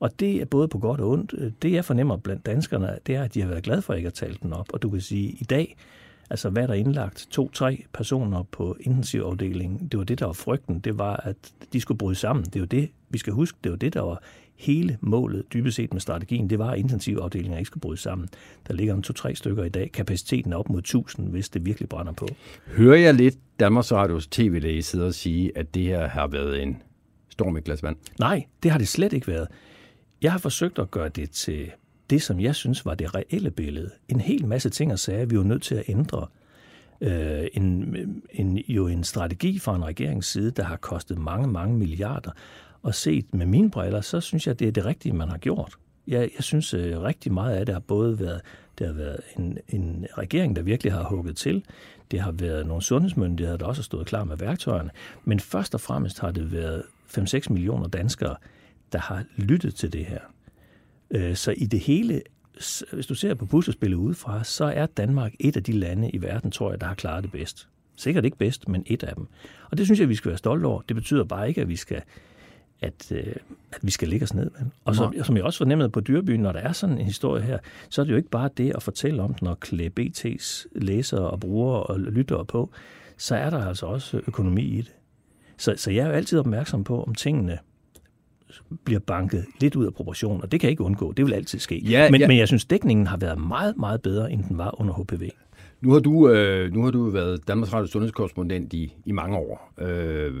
Og det er både på godt og ondt. Det, jeg fornemmer blandt danskerne, det er, at de har været glade for at ikke at tale den op. Og du kan sige, at i dag, altså hvad der er indlagt, to-tre personer på intensivafdelingen, det var det, der var frygten. Det var, at de skulle bryde sammen. Det er jo det, vi skal huske, det var det, der var hele målet dybest set med strategien, det var, at intensivafdelinger ikke skulle bryde sammen. Der ligger en to-tre stykker i dag. Kapaciteten er op mod 1000, hvis det virkelig brænder på. Hører jeg lidt Danmarks Radios tv-læge sidde og sige, at det her har været en storm i glas vand? Nej, det har det slet ikke været. Jeg har forsøgt at gøre det til det, som jeg synes var det reelle billede. En hel masse ting og sager, vi var nødt til at ændre. Øh, en, en, jo en strategi fra en regerings side, der har kostet mange, mange milliarder. Og set med mine briller, så synes jeg, det er det rigtige, man har gjort. Jeg, jeg synes øh, rigtig meget af det har både været, det har været en, en regering, der virkelig har hugget til. Det har været nogle sundhedsmyndigheder, der også har stået klar med værktøjerne. Men først og fremmest har det været 5-6 millioner danskere, der har lyttet til det her. Øh, så i det hele, hvis du ser på puslespillet udefra, så er Danmark et af de lande i verden, tror jeg, der har klaret det bedst. Sikkert ikke bedst, men et af dem. Og det synes jeg, vi skal være stolte over. Det betyder bare ikke, at vi skal at, øh, at vi skal ligge os ned. Og som, som jeg også fornemmede på Dyrbyen, når der er sådan en historie her, så er det jo ikke bare det at fortælle om den og klæde BT's læsere og brugere og lyttere på, så er der altså også økonomi i det. Så, så jeg er jo altid opmærksom på, om tingene bliver banket lidt ud af proportion, og det kan ikke undgå. Det vil altid ske. Ja, men, ja. men jeg synes, dækningen har været meget, meget bedre, end den var under HPV. Nu har du, øh, nu har du været Danmarks Radio sundhedskorrespondent i, i mange år, øh,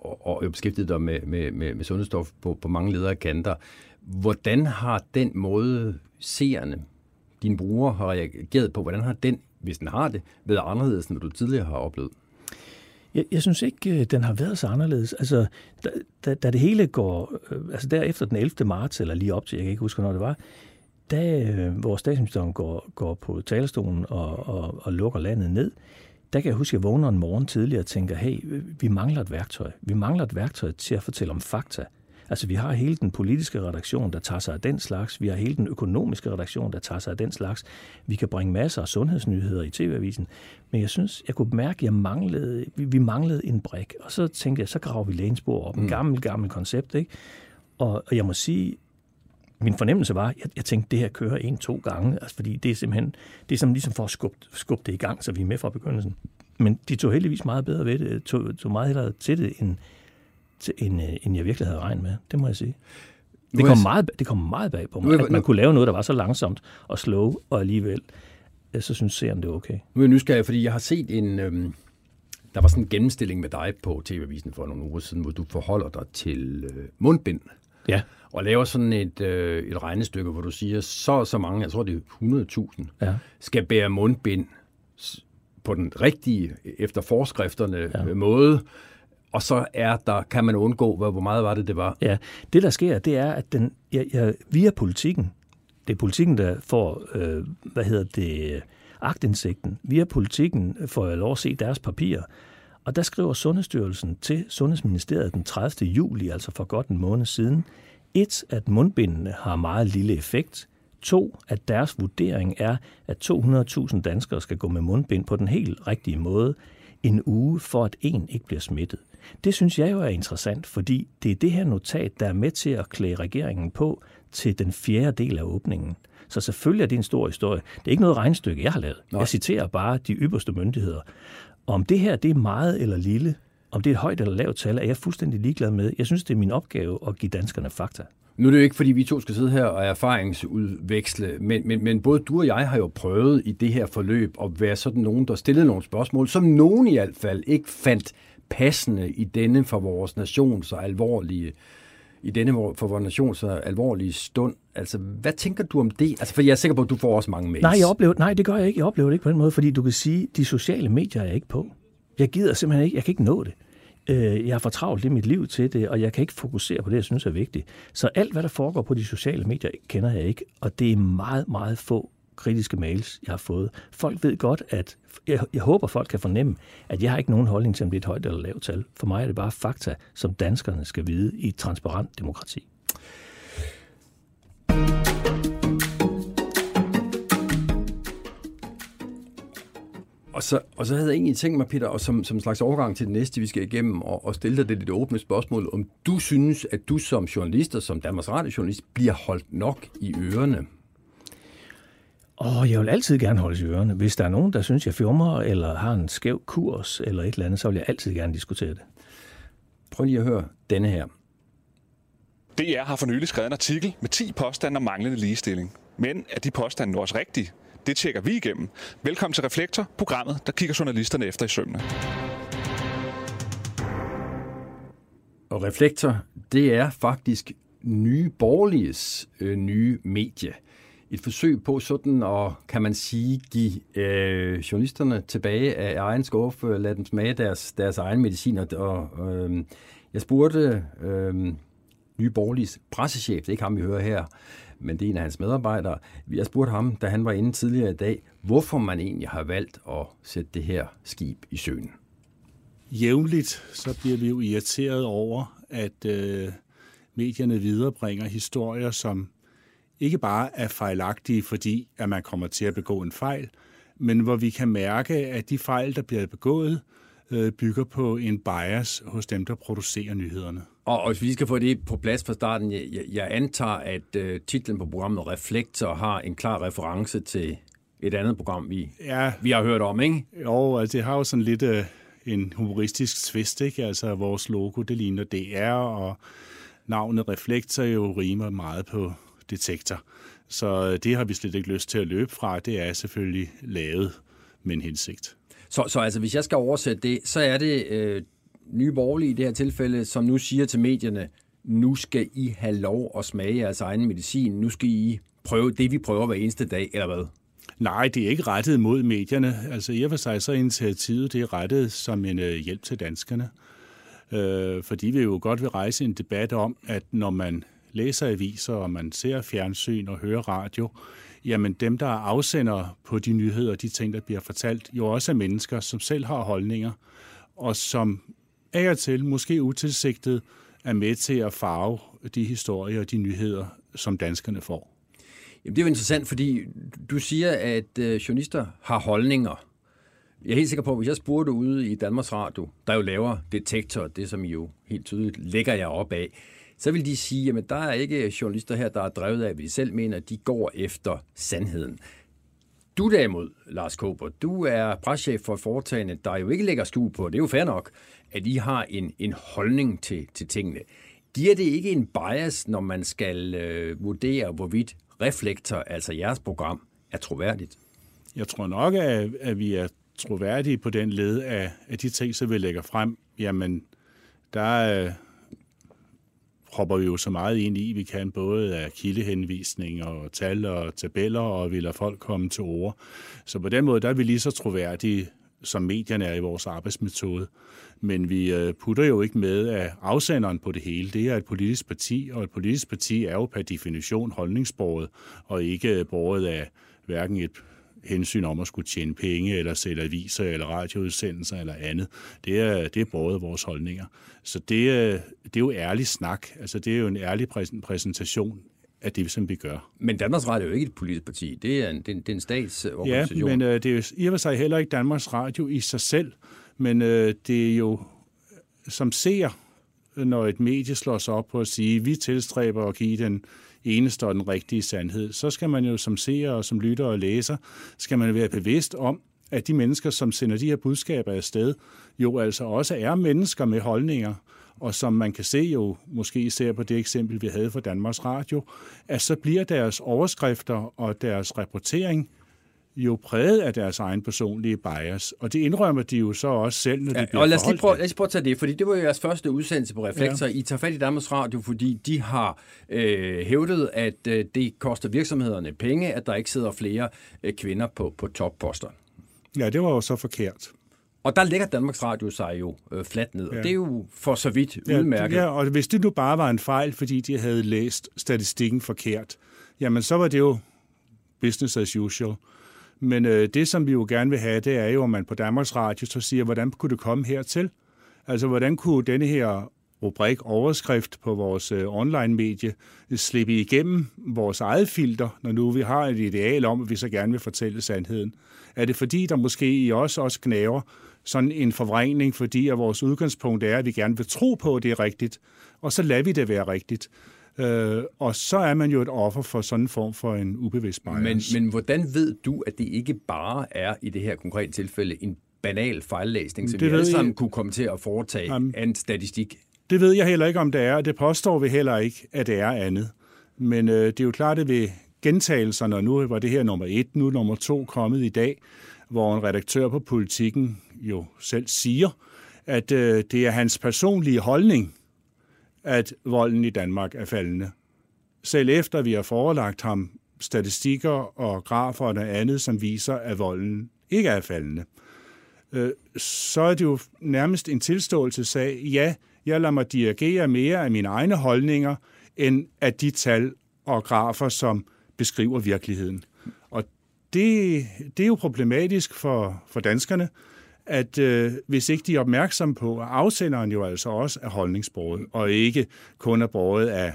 og, og beskæftiget dig med, med, med, med sundhedsstof på, på mange ledere kanter. Hvordan har den måde seerne, dine brugere, har reageret på, hvordan har den, hvis den har det, været anderledes, end hvad du tidligere har oplevet? Jeg, jeg synes ikke, øh, den har været så anderledes. Altså, da, da, da det hele går, øh, altså derefter den 11. marts, eller lige op til, jeg kan ikke huske, når det var, da øh, hvor statsministeren går, går på talerstolen og, og, og lukker landet ned, der kan jeg huske, at jeg vågner en morgen tidligere og tænker, hey, vi mangler et værktøj. Vi mangler et værktøj til at fortælle om fakta. Altså, vi har hele den politiske redaktion, der tager sig af den slags. Vi har hele den økonomiske redaktion, der tager sig af den slags. Vi kan bringe masser af sundhedsnyheder i TV-avisen. Men jeg synes, jeg kunne mærke, at jeg manglede, vi, manglede en brik. Og så tænkte jeg, så graver vi lægensbord op. En mm. gammel, gammel koncept, ikke? Og, og jeg må sige, min fornemmelse var, at jeg, jeg tænkte, det her kører en, to gange, altså, fordi det er simpelthen, det er som ligesom for at skubbe, skubbe det i gang, så vi er med fra begyndelsen. Men de tog heldigvis meget bedre ved det, tog, tog meget hellere til det, end, end, øh, end jeg virkelig havde regnet med. Det må jeg sige. Det kom, meget, det kom meget bag på mig, at man kunne lave noget, der var så langsomt og slow, og alligevel, øh, så synes seeren, det er okay. Nu er jeg nysgerrig, fordi jeg har set en... Øhm, der var sådan en gennemstilling med dig på TV-avisen for nogle uger siden, hvor du forholder dig til øh, mundbind. Ja. Og laver sådan et, øh, et regnestykke, hvor du siger, så så mange, jeg tror det er 100.000, ja. skal bære mundbind på den rigtige, efter forskrifterne ja. måde, og så er der, kan man undgå, hvor meget var det, det var? Ja, det der sker, det er, at den, ja, ja, via politikken, det er politikken, der får, øh, hvad hedder det, agtindsigten. Via politikken får jeg lov at se deres papirer. Og der skriver Sundhedsstyrelsen til Sundhedsministeriet den 30. juli, altså for godt en måned siden, et, at mundbindene har meget lille effekt. To, at deres vurdering er, at 200.000 danskere skal gå med mundbind på den helt rigtige måde en uge, for at en ikke bliver smittet. Det synes jeg jo er interessant, fordi det er det her notat, der er med til at klæde regeringen på til den fjerde del af åbningen. Så selvfølgelig er det en stor historie. Det er ikke noget regnstykke, jeg har lavet. Nej. Jeg citerer bare de ypperste myndigheder. Om det her det er meget eller lille, om det er et højt eller lavt tal, er jeg fuldstændig ligeglad med. Jeg synes, det er min opgave at give danskerne fakta. Nu er det jo ikke, fordi vi to skal sidde her og erfaringsudveksle, men, men, men både du og jeg har jo prøvet i det her forløb at være sådan nogen, der stillede nogle spørgsmål, som nogen i hvert fald ikke fandt passende i denne for vores nation så alvorlige, i denne for vores nation så alvorlige stund. Altså, hvad tænker du om det? Altså, for jeg er sikker på, at du får også mange mails. Nej, jeg oplever, nej, det gør jeg ikke. Jeg oplever det ikke på den måde, fordi du kan sige, at de sociale medier er ikke på. Jeg gider simpelthen ikke, jeg kan ikke nå det. Øh, jeg har for travlt i mit liv til det, og jeg kan ikke fokusere på det, jeg synes er vigtigt. Så alt, hvad der foregår på de sociale medier, kender jeg ikke, og det er meget, meget få kritiske mails, jeg har fået. Folk ved godt, at jeg, jeg håber, folk kan fornemme, at jeg har ikke nogen holdning til, om det er et højt eller lavt tal. For mig er det bare fakta, som danskerne skal vide i et transparent demokrati. Og så, og så havde jeg egentlig tænkt mig, Peter, og som, som en slags overgang til det næste, vi skal igennem, og, og stille dig det lidt åbne spørgsmål, om du synes, at du som journalist og som Danmarks Radio-journalist bliver holdt nok i ørerne? Åh, oh, jeg vil altid gerne holde i ørerne. Hvis der er nogen, der synes, jeg firmer, eller har en skæv kurs, eller et eller andet, så vil jeg altid gerne diskutere det. Prøv lige at høre denne her. DR har for nylig skrevet en artikel med 10 påstande om manglende ligestilling. Men er de påstande nu også rigtige? Det tjekker vi igennem. Velkommen til Reflektor, programmet, der kigger journalisterne efter i sømne. Og Reflektor, det er faktisk nye borgerliges øh, nye medie. Et forsøg på sådan at, kan man sige, give øh, journalisterne tilbage af egen skuffe, lade dem smage deres, deres egen medicin. Og, øh, jeg spurgte øh, nye borgerliges pressechef, det er ikke ham, vi hører her, men det er en af hans medarbejdere. Jeg spurgte ham, da han var inde tidligere i dag, hvorfor man egentlig har valgt at sætte det her skib i søen. Jævnligt så bliver vi jo irriteret over, at øh, medierne viderebringer historier, som ikke bare er fejlagtige, fordi at man kommer til at begå en fejl, men hvor vi kan mærke, at de fejl, der bliver begået, øh, bygger på en bias hos dem, der producerer nyhederne. Og, og hvis vi skal få det på plads fra starten, jeg, jeg antager, at øh, titlen på programmet Reflektor har en klar reference til et andet program, vi, ja. vi har hørt om, ikke? Jo, altså det har jo sådan lidt øh, en humoristisk twist, ikke? Altså vores logo, det ligner DR, og navnet Reflektor jo rimer meget på detektor. Så øh, det har vi slet ikke lyst til at løbe fra. Det er selvfølgelig lavet med en hensigt. Så, så altså, hvis jeg skal oversætte det, så er det øh, nye borgerlige i det her tilfælde, som nu siger til medierne, nu skal I have lov at smage jeres egen medicin. Nu skal I prøve det, vi prøver hver eneste dag, eller hvad? Nej, det er ikke rettet mod medierne. Altså i og for sig så er initiativet det er rettet som en øh, hjælp til danskerne. Øh, fordi vi jo godt vil rejse en debat om, at når man læser aviser, og man ser fjernsyn og hører radio, jamen dem, der er afsender på de nyheder, de ting, der bliver fortalt, jo også er mennesker, som selv har holdninger, og som af og til, måske utilsigtet, er med til at farve de historier og de nyheder, som danskerne får. Jamen, det er jo interessant, fordi du siger, at øh, journalister har holdninger. Jeg er helt sikker på, at hvis jeg spurgte ude i Danmarks Radio, der jo laver detektor, det som I jo helt tydeligt lægger jer op af, så vil de sige, at der er ikke journalister her, der er drevet af, at vi selv mener, at de går efter sandheden. Du derimod, Lars Kåber, du er preschef for foretagende, der jo ikke lægger skue på, det er jo fair nok, at I har en, en holdning til, til tingene. Giver det ikke en bias, når man skal øh, vurdere, hvorvidt Reflektor, altså jeres program, er troværdigt? Jeg tror nok, at, at vi er troværdige på den led af, af de ting, som vi lægger frem. Jamen, der, hopper vi jo så meget ind i, vi kan både af kildehenvisninger og tal og tabeller, og vi lader folk komme til ord. Så på den måde, der er vi lige så troværdige, som medierne er i vores arbejdsmetode. Men vi øh, putter jo ikke med af afsenderen på det hele. Det er et politisk parti, og et politisk parti er jo per definition holdningsbordet, og ikke borget af hverken et hensyn om at skulle tjene penge, eller sælge aviser, eller radioudsendelser, eller andet. Det er, det er både vores holdninger. Så det, er, det er jo ærlig snak. Altså, det er jo en ærlig præsentation af det, som vi gør. Men Danmarks Radio er jo ikke et politisk parti. Det er en, det er en, det er en statsorganisation. Ja, men øh, det er jo i og for sig heller ikke Danmarks Radio i sig selv. Men øh, det er jo som ser, når et medie slår sig op på at sige, vi tilstræber at give den eneste og den rigtige sandhed, så skal man jo som seer og som lytter og læser, skal man være bevidst om, at de mennesker, som sender de her budskaber afsted, jo altså også er mennesker med holdninger, og som man kan se jo, måske især på det eksempel, vi havde for Danmarks Radio, at så bliver deres overskrifter og deres rapportering jo præget af deres egen personlige bias, og det indrømmer de jo så også selv, når de Ja, bliver og lad os, lige prøve, lad os prøve at tage det, fordi det var jo jeres første udsendelse på Reflektor. Ja. I tager fat i Danmarks Radio, fordi de har øh, hævdet, at øh, det koster virksomhederne penge, at der ikke sidder flere øh, kvinder på, på topposter. Ja, det var jo så forkert. Og der lægger Danmarks Radio sig jo øh, fladt ned, ja. og Ja. det er jo for så vidt Ja, udmærket. Ja, og hvis det nu bare var en fejl, fordi de havde læst statistikken forkert, jamen så var det jo business as usual. Men øh, det, som vi jo gerne vil have, det er jo, at man på Danmarks Radio så siger, hvordan kunne det komme hertil? Altså, hvordan kunne denne her rubrik overskrift på vores øh, online-medie slippe igennem vores eget filter, når nu vi har et ideal om, at vi så gerne vil fortælle sandheden? Er det fordi, der måske i os også knaver sådan en forvrængning, fordi at vores udgangspunkt er, at vi gerne vil tro på, at det er rigtigt, og så lader vi det være rigtigt. Øh, og så er man jo et offer for sådan en form for en ubevidst bias. Men, men hvordan ved du, at det ikke bare er i det her konkrete tilfælde en banal fejllæsning, som Det vi alle ved jeg- sammen kunne komme til at foretage Jamen. af en statistik? Det ved jeg heller ikke, om det er, og det påstår vi heller ikke, at det er andet. Men øh, det er jo klart, at ved gentagelserne, og nu var det her nummer et, nu er nummer to kommet i dag, hvor en redaktør på politikken jo selv siger, at øh, det er hans personlige holdning, at volden i Danmark er faldende. Selv efter vi har forelagt ham statistikker og grafer og noget andet, som viser, at volden ikke er faldende øh, så er det jo nærmest en tilståelsessag. Ja, jeg lader mig dirigere mere af mine egne holdninger, end af de tal og grafer, som beskriver virkeligheden. Og det, det er jo problematisk for, for danskerne, at øh, hvis ikke de er opmærksomme på, at afsenderen jo altså også er holdningsbordet, og ikke kun er båret af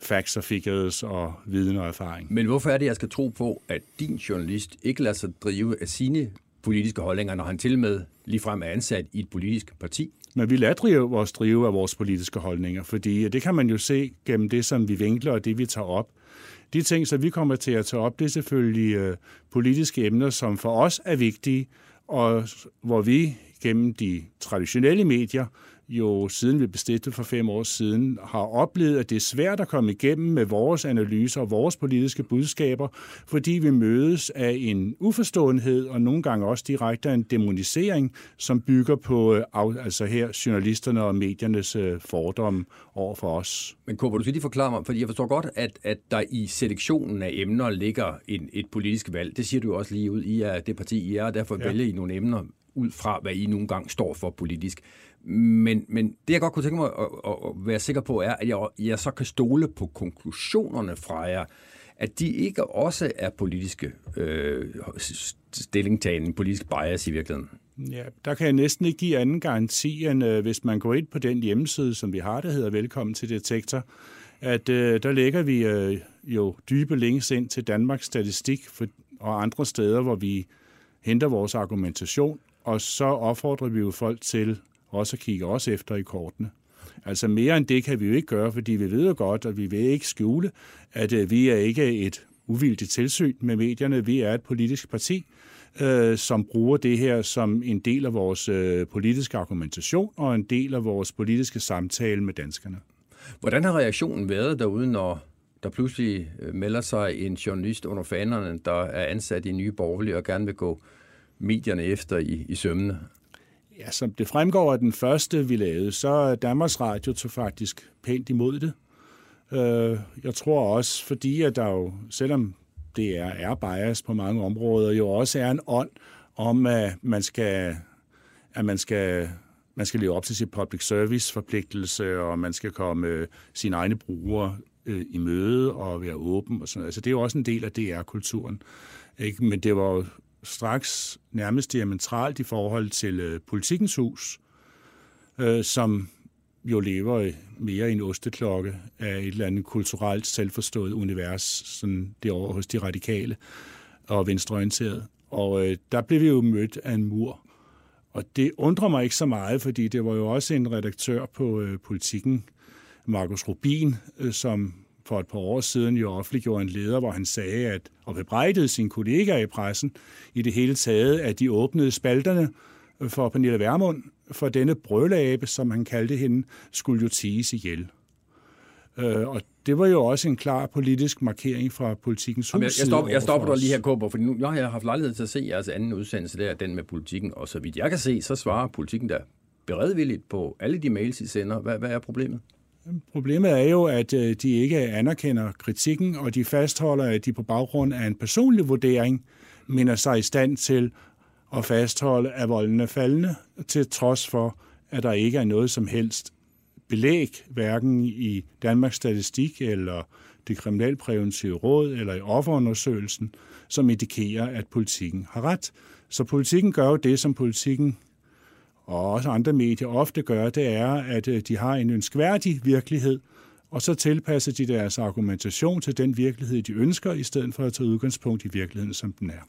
facts og figures og viden og erfaring. Men hvorfor er det, jeg skal tro på, at din journalist ikke lader sig drive af sine politiske holdninger, når han til med ligefrem er ansat i et politisk parti? Men vi lader drive vores drive af vores politiske holdninger, fordi det kan man jo se gennem det, som vi vinkler og det, vi tager op. De ting, som vi kommer til at tage op, det er selvfølgelig øh, politiske emner, som for os er vigtige, og hvor vi gennem de traditionelle medier jo siden vi bestilte for fem år siden, har oplevet, at det er svært at komme igennem med vores analyser og vores politiske budskaber, fordi vi mødes af en uforståenhed og nogle gange også direkte af en demonisering, som bygger på øh, altså her journalisterne og mediernes øh, fordomme over for os. Men Kåre, du skal lige forklare mig, fordi jeg forstår godt, at, at der i selektionen af emner ligger en, et politisk valg. Det siger du også lige ud. I er det parti, I er, og derfor ja. vælger I nogle emner ud fra, hvad I nogle gange står for politisk. Men, men det, jeg godt kunne tænke mig at, at, at være sikker på, er, at jeg, jeg så kan stole på konklusionerne fra jer, at de ikke også er politiske øh, stillingtagen, politisk bias i virkeligheden. Ja, der kan jeg næsten ikke give anden garanti, end øh, hvis man går ind på den hjemmeside, som vi har, der hedder Velkommen til Detektor, at øh, der lægger vi øh, jo dybe links ind til Danmarks Statistik for, og andre steder, hvor vi henter vores argumentation, og så opfordrer vi jo folk til også kigger også os efter i kortene. Altså mere end det kan vi jo ikke gøre, fordi vi ved jo godt, og vi vil ikke skjule, at øh, vi er ikke et uvildigt tilsyn med medierne. Vi er et politisk parti, øh, som bruger det her som en del af vores øh, politiske argumentation og en del af vores politiske samtale med danskerne. Hvordan har reaktionen været derude, når der pludselig øh, melder sig en journalist under fanerne, der er ansat i Nye Borgerlige og gerne vil gå medierne efter i, i sømmene? Ja, som det fremgår af den første, vi lavede, så Danmarks Radio tog faktisk pænt imod det. Øh, Jeg tror også, fordi at der jo, selvom det er, er bias på mange områder, jo også er en ånd om, at man skal, at man skal, man skal leve op til sit public service forpligtelse, og man skal komme øh, sine egne brugere øh, i møde og være åben og sådan noget. Altså, det er jo også en del af DR-kulturen. Ikke? Men det var jo straks nærmest diametralt i forhold til øh, politikens hus, øh, som jo lever mere i en osteklokke af et eller andet kulturelt selvforstået univers, sådan det over hos de radikale og venstreorienterede. Og øh, der blev vi jo mødt af en mur. Og det undrer mig ikke så meget, fordi det var jo også en redaktør på øh, politikken, Markus Rubin, øh, som for et par år siden jo offentliggjorde en leder, hvor han sagde, at og bebrejdede sine kollegaer i pressen i det hele taget, at de åbnede spalterne for Pernille Vermund, for denne brølabe, som han kaldte hende, skulle jo tiges ihjel. Øh, og det var jo også en klar politisk markering fra politikens hus. Jeg, jeg, stopper, jeg stopper dig lige her, Kåber, for nu jeg har jeg haft lejlighed til at se jeres anden udsendelse, der den med politikken, og så vidt jeg kan se, så svarer politikken der beredvilligt på alle de mails, I sender. Hvad, hvad er problemet? Problemet er jo, at øh, de ikke anerkender kritikken, og de fastholder, at de på baggrund af en personlig vurdering minder sig i stand til at fastholde, at volden er faldende, til trods for, at der ikke er noget som helst belæg, hverken i Danmarks Statistik eller det kriminalpræventive råd eller i offerundersøgelsen, som indikerer, at politikken har ret. Så politikken gør jo det, som politikken og også andre medier ofte gør, det er, at øh, de har en ønskværdig virkelighed, og så tilpasser de deres argumentation til den virkelighed, de ønsker, i stedet for at tage udgangspunkt i virkeligheden, som den er.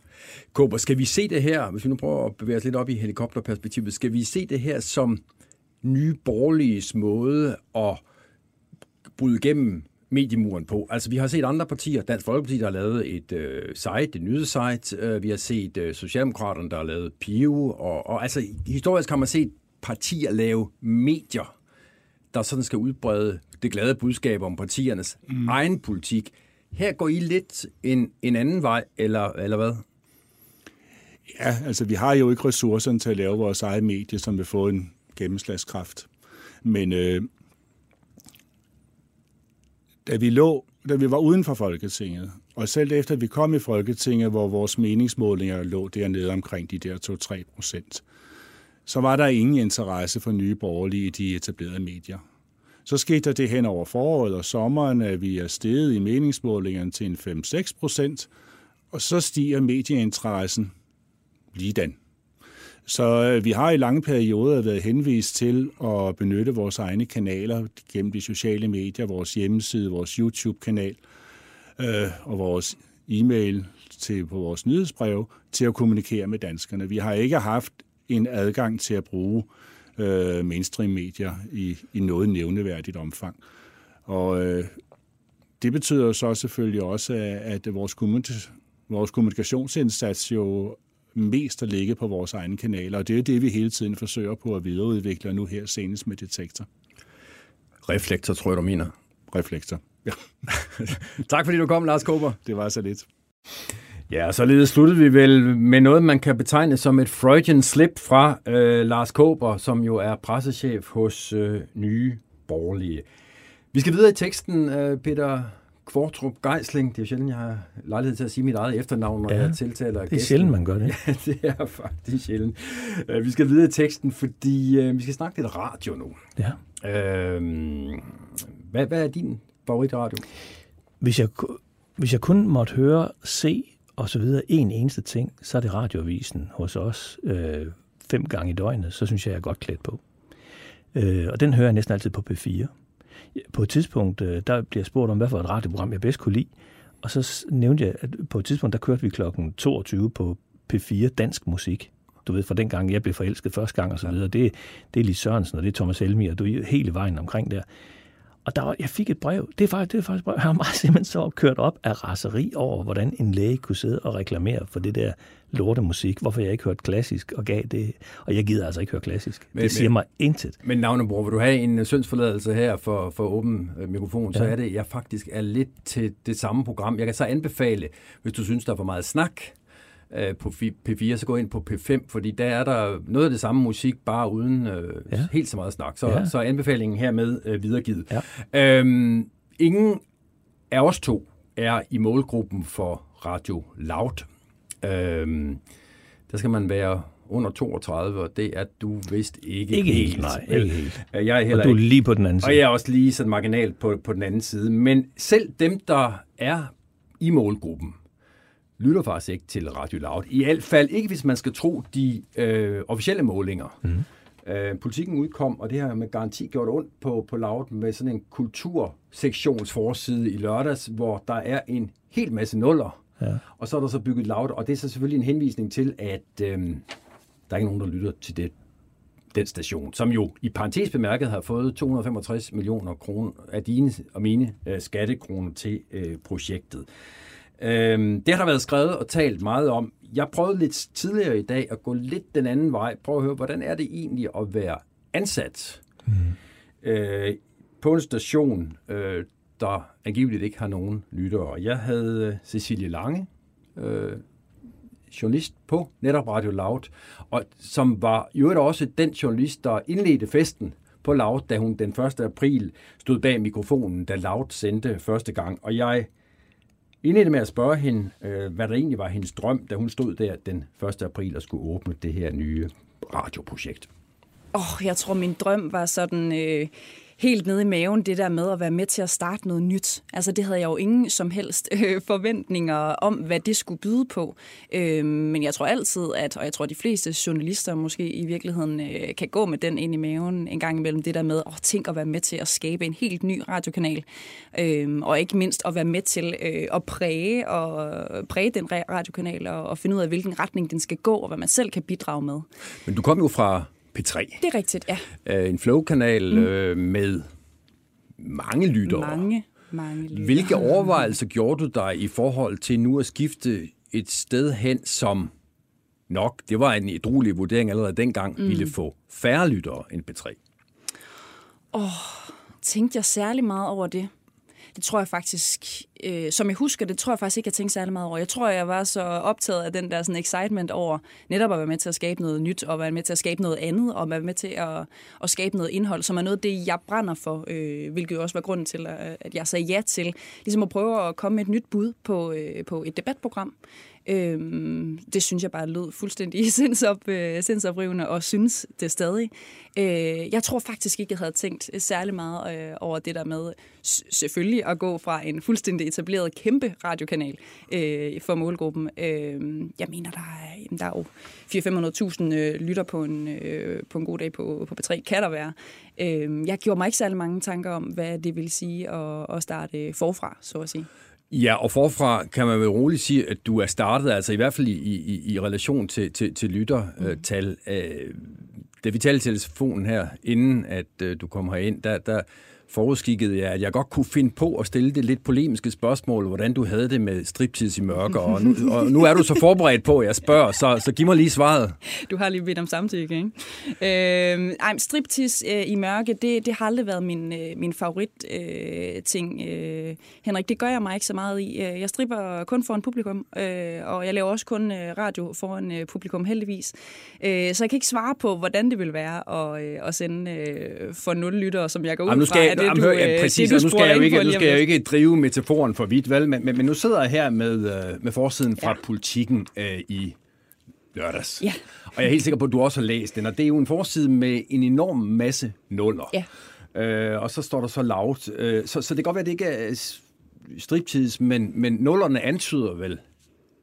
Kåber, skal vi se det her, hvis vi nu prøver at bevæge os lidt op i helikopterperspektivet, skal vi se det her som nye borgerliges måde at bryde igennem mediemuren på. Altså, vi har set andre partier, Dansk Folkeparti, der har lavet et øh, site, et nyhedssite. Øh, vi har set øh, Socialdemokraterne, der har lavet PIO. Og, og altså, historisk har man set partier lave medier, der sådan skal udbrede det glade budskab om partiernes mm. egen politik. Her går I lidt en, en anden vej, eller, eller hvad? Ja, altså vi har jo ikke ressourcerne til at lave vores eget medie, som vil få en gennemslagskraft. Men øh, da vi lå, da vi var uden for Folketinget, og selv efter vi kom i Folketinget, hvor vores meningsmålinger lå dernede omkring de der 2-3 procent, så var der ingen interesse for nye borgerlige i de etablerede medier. Så skete der det hen over foråret og sommeren, at vi er steget i meningsmålingerne til en 5-6 procent, og så stiger medieinteressen lige den. Så øh, vi har i lange perioder været henvist til at benytte vores egne kanaler gennem de sociale medier, vores hjemmeside, vores YouTube-kanal øh, og vores e-mail til, på vores nyhedsbrev til at kommunikere med danskerne. Vi har ikke haft en adgang til at bruge øh, mainstream-medier i, i noget nævneværdigt omfang. Og øh, det betyder så selvfølgelig også, at vores, vores kommunikationsindsats jo mest at ligge på vores egne kanaler, og det er det, vi hele tiden forsøger på at videreudvikle, nu her senest med Detektor. Reflektor, tror jeg, du mener. Reflektor, ja. tak fordi du kom, Lars Kober. Det var så lidt. Ja, således sluttede vi vel med noget, man kan betegne som et Freudian slip fra øh, Lars Kober, som jo er pressechef hos øh, Nye Borgerlige. Vi skal videre i teksten, øh, Peter Kvartrup Geisling. Det er jo sjældent, jeg har lejlighed til at sige mit eget efternavn, når ja, jeg tiltaler det er gæsten. sjældent, man gør det. Ja, det er faktisk sjældent. Uh, vi skal videre i teksten, fordi uh, vi skal snakke lidt radio nu. Ja. Uh, hvad, hvad er din favoritradio? Hvis jeg, hvis jeg kun måtte høre, se og så videre en eneste ting, så er det radioavisen hos os uh, fem gange i døgnet, så synes jeg, jeg er godt klædt på. Uh, og den hører jeg næsten altid på P4 på et tidspunkt, øh, der bliver spurgt om, hvad for et radioprogram jeg bedst kunne lide. Og så nævnte jeg, at på et tidspunkt, der kørte vi klokken 22 på P4 Dansk Musik. Du ved, fra den gang, jeg blev forelsket første gang og så videre. Det, det er Lis Sørensen, og det er Thomas Helmi, og du er hele vejen omkring der. Og der var, jeg fik et brev. Det er faktisk, det er faktisk brev. Har meget simpelthen så kørt op af raseri over, hvordan en læge kunne sidde og reklamere for det der lortemusik. Hvorfor jeg ikke hørt klassisk og gav det. Og jeg gider altså ikke høre klassisk. Men, det siger men, mig intet. Men navnebror, vil du have en syndsforladelse her for, for åben øh, mikrofon, ja. så er det, jeg faktisk er lidt til det samme program. Jeg kan så anbefale, hvis du synes, der er for meget snak, øh, på P4, så gå ind på P5, fordi der er der noget af det samme musik, bare uden øh, ja. helt så meget snak. Så, ja. så anbefalingen hermed øh, videregivet. Ja. Øhm, ingen af os to er i målgruppen for Radio Loud. Øhm, der skal man være under 32, og det er du vist ikke, ikke helt. helt nej, ikke helt. Jeg er heller og du er lige på den anden side. Og jeg er også lige sådan marginalt på, på den anden side. Men selv dem, der er i målgruppen, lytter faktisk ikke til Radio Loud. I hvert fald ikke, hvis man skal tro de øh, officielle målinger. Mm. Øh, politikken udkom, og det har med garanti gjort ondt på, på Loud, med sådan en kultursektionsforside i lørdags, hvor der er en hel masse nuller. Ja. Og så er der så bygget Loud, og det er så selvfølgelig en henvisning til, at øh, der er ikke nogen, der lytter til det den station, som jo i parentes bemærket har fået 265 millioner kroner af dine og mine øh, skattekroner til øh, projektet. Øhm, det har der været skrevet og talt meget om. Jeg prøvede lidt tidligere i dag at gå lidt den anden vej. Prøv at høre, hvordan er det egentlig at være ansat mm. øh, på en station, øh, der angiveligt ikke har nogen lyttere. Jeg havde øh, Cecilie Lange, øh, journalist på netop Radio Loud, og som var jo også den journalist, der indledte festen på Loud, da hun den 1. april stod bag mikrofonen, da Loud sendte første gang. Og jeg indledte med at spørge hende, øh, hvad der egentlig var hendes drøm, da hun stod der den 1. april og skulle åbne det her nye radioprojekt. Åh, oh, jeg tror, min drøm var sådan øh, helt nede i maven, det der med at være med til at starte noget nyt. Altså, det havde jeg jo ingen som helst øh, forventninger om, hvad det skulle byde på. Øh, men jeg tror altid, at, og jeg tror, de fleste journalister måske i virkeligheden øh, kan gå med den ind i maven en gang imellem, det der med, at tænke at være med til at skabe en helt ny radiokanal. Øh, og ikke mindst at være med til øh, at præge, og præge den radiokanal, og, og finde ud af, hvilken retning den skal gå, og hvad man selv kan bidrage med. Men du kom jo fra P3. Det er rigtigt, ja. Øh, en flow-kanal mm. øh, med mange lyttere. Mange, mange lyttere. Hvilke overvejelser gjorde du dig i forhold til nu at skifte et sted hen, som nok, det var en edruelig vurdering allerede dengang, mm. ville få færre lyttere end P3? Åh, oh, tænkte jeg særlig meget over det? Det tror jeg faktisk, øh, som jeg husker det, tror jeg faktisk ikke, jeg tænkte særlig meget over. Jeg tror, jeg var så optaget af den der sådan excitement over netop at være med til at skabe noget nyt, og være med til at skabe noget andet, og være med til at, at skabe noget indhold, som er noget af det, jeg brænder for, øh, hvilket også var grunden til, at jeg sagde ja til, ligesom at prøve at komme med et nyt bud på, øh, på et debatprogram. Øhm, det synes jeg bare lød fuldstændig sindsop, øh, sindsoprivende, og synes det stadig. Øh, jeg tror faktisk ikke, jeg havde tænkt særlig meget øh, over det der med selvfølgelig at gå fra en fuldstændig etableret kæmpe radiokanal øh, for målgruppen. Øh, jeg mener, der er, der er jo 400-500.000 øh, lytter på en, øh, på en god dag på, på P3, kan der være. Øh, jeg gjorde mig ikke særlig mange tanker om, hvad det vil sige at, at starte forfra, så at sige. Ja, og forfra kan man vel roligt sige, at du er startet, altså i hvert fald i, i, i relation til, til, til lyttertal. Mm. Øh, da vi talte telefonen her, inden at øh, du kom herind, der, der forudskikkede jeg, at jeg godt kunne finde på at stille det lidt polemiske spørgsmål, hvordan du havde det med striptease i mørker, og nu, og nu er du så forberedt på, at jeg spørger, så, så giv mig lige svaret. Du har lige bedt om samtykke, ikke? Øh, ej, striptease øh, i mørke, det, det har aldrig været min, øh, min favorit øh, ting, øh, Henrik. Det gør jeg mig ikke så meget i. Øh, jeg stripper kun foran publikum, øh, og jeg laver også kun øh, radio foran øh, publikum, heldigvis. Øh, så jeg kan ikke svare på, hvordan det vil være at, øh, at sende øh, for nul lyttere, som jeg går ud Jamen, fra det, du, hør, ja, øh, præcis, det, du nu skal, jeg jo ikke, nu skal jeg jo ikke drive metaforen for vidt, vel? Men, men, men nu sidder jeg her med, øh, med forsiden fra ja. politikken øh, i lørdags. Ja. Og jeg er helt sikker på, at du også har læst den, og det er jo en forside med en enorm masse nuller. Ja. Øh, og så står der så lavt. Øh, så, så det kan godt være, at det ikke er striptids, men, men nullerne antyder vel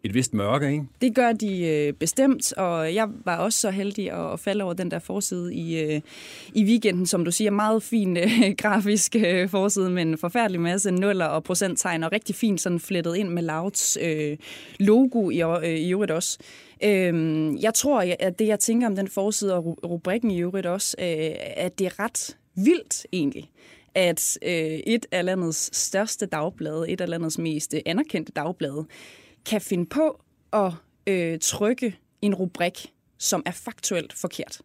et vist mørke, ikke? Det gør de øh, bestemt, og jeg var også så heldig at, at falde over den der forside i, øh, i weekenden, som du siger, meget fin øh, grafisk øh, forside med en forfærdelig masse nuller og procenttegn, og rigtig fint sådan flettet ind med Louds øh, logo i, øh, i øvrigt også. Øhm, jeg tror, at det jeg tænker om den forside og rubrikken i øvrigt også, øh, at det er ret vildt egentlig at øh, et af landets største dagblade, et af landets mest øh, anerkendte dagblade, kan finde på at øh, trykke en rubrik, som er faktuelt forkert.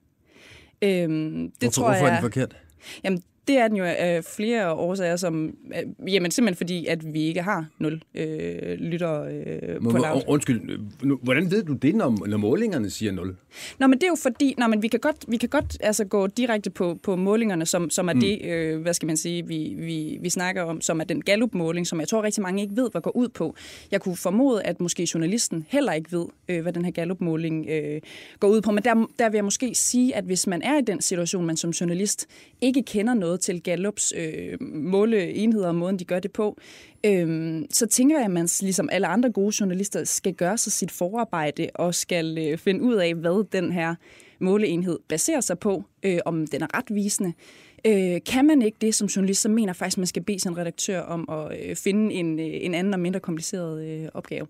Øhm, det hvorfor, tror jeg, hvorfor er den forkert? Jamen, det er den jo af flere årsager, som, øh, jamen simpelthen fordi, at vi ikke har nul øh, lytter øh, på laut. Undskyld, hvordan ved du det, når, når målingerne siger nul? Nå, men det er jo fordi, nå, men vi kan godt, vi kan godt altså, gå direkte på, på målingerne, som, som er mm. det, øh, hvad skal man sige, vi, vi, vi snakker om, som er den Gallup-måling, som jeg tror rigtig mange ikke ved, hvad går ud på. Jeg kunne formode, at måske journalisten heller ikke ved, øh, hvad den her Gallup-måling øh, går ud på, men der, der vil jeg måske sige, at hvis man er i den situation, man som journalist ikke kender noget til Gallups øh, måleenheder og måden, de gør det på, øh, så tænker jeg, at man ligesom alle andre gode journalister skal gøre sig sit forarbejde og skal øh, finde ud af, hvad den her måleenhed baserer sig på, øh, om den er retvisende. Øh, kan man ikke det som journalist, så mener faktisk, at man skal bede sin redaktør om at øh, finde en, øh, en anden og mindre kompliceret øh, opgave.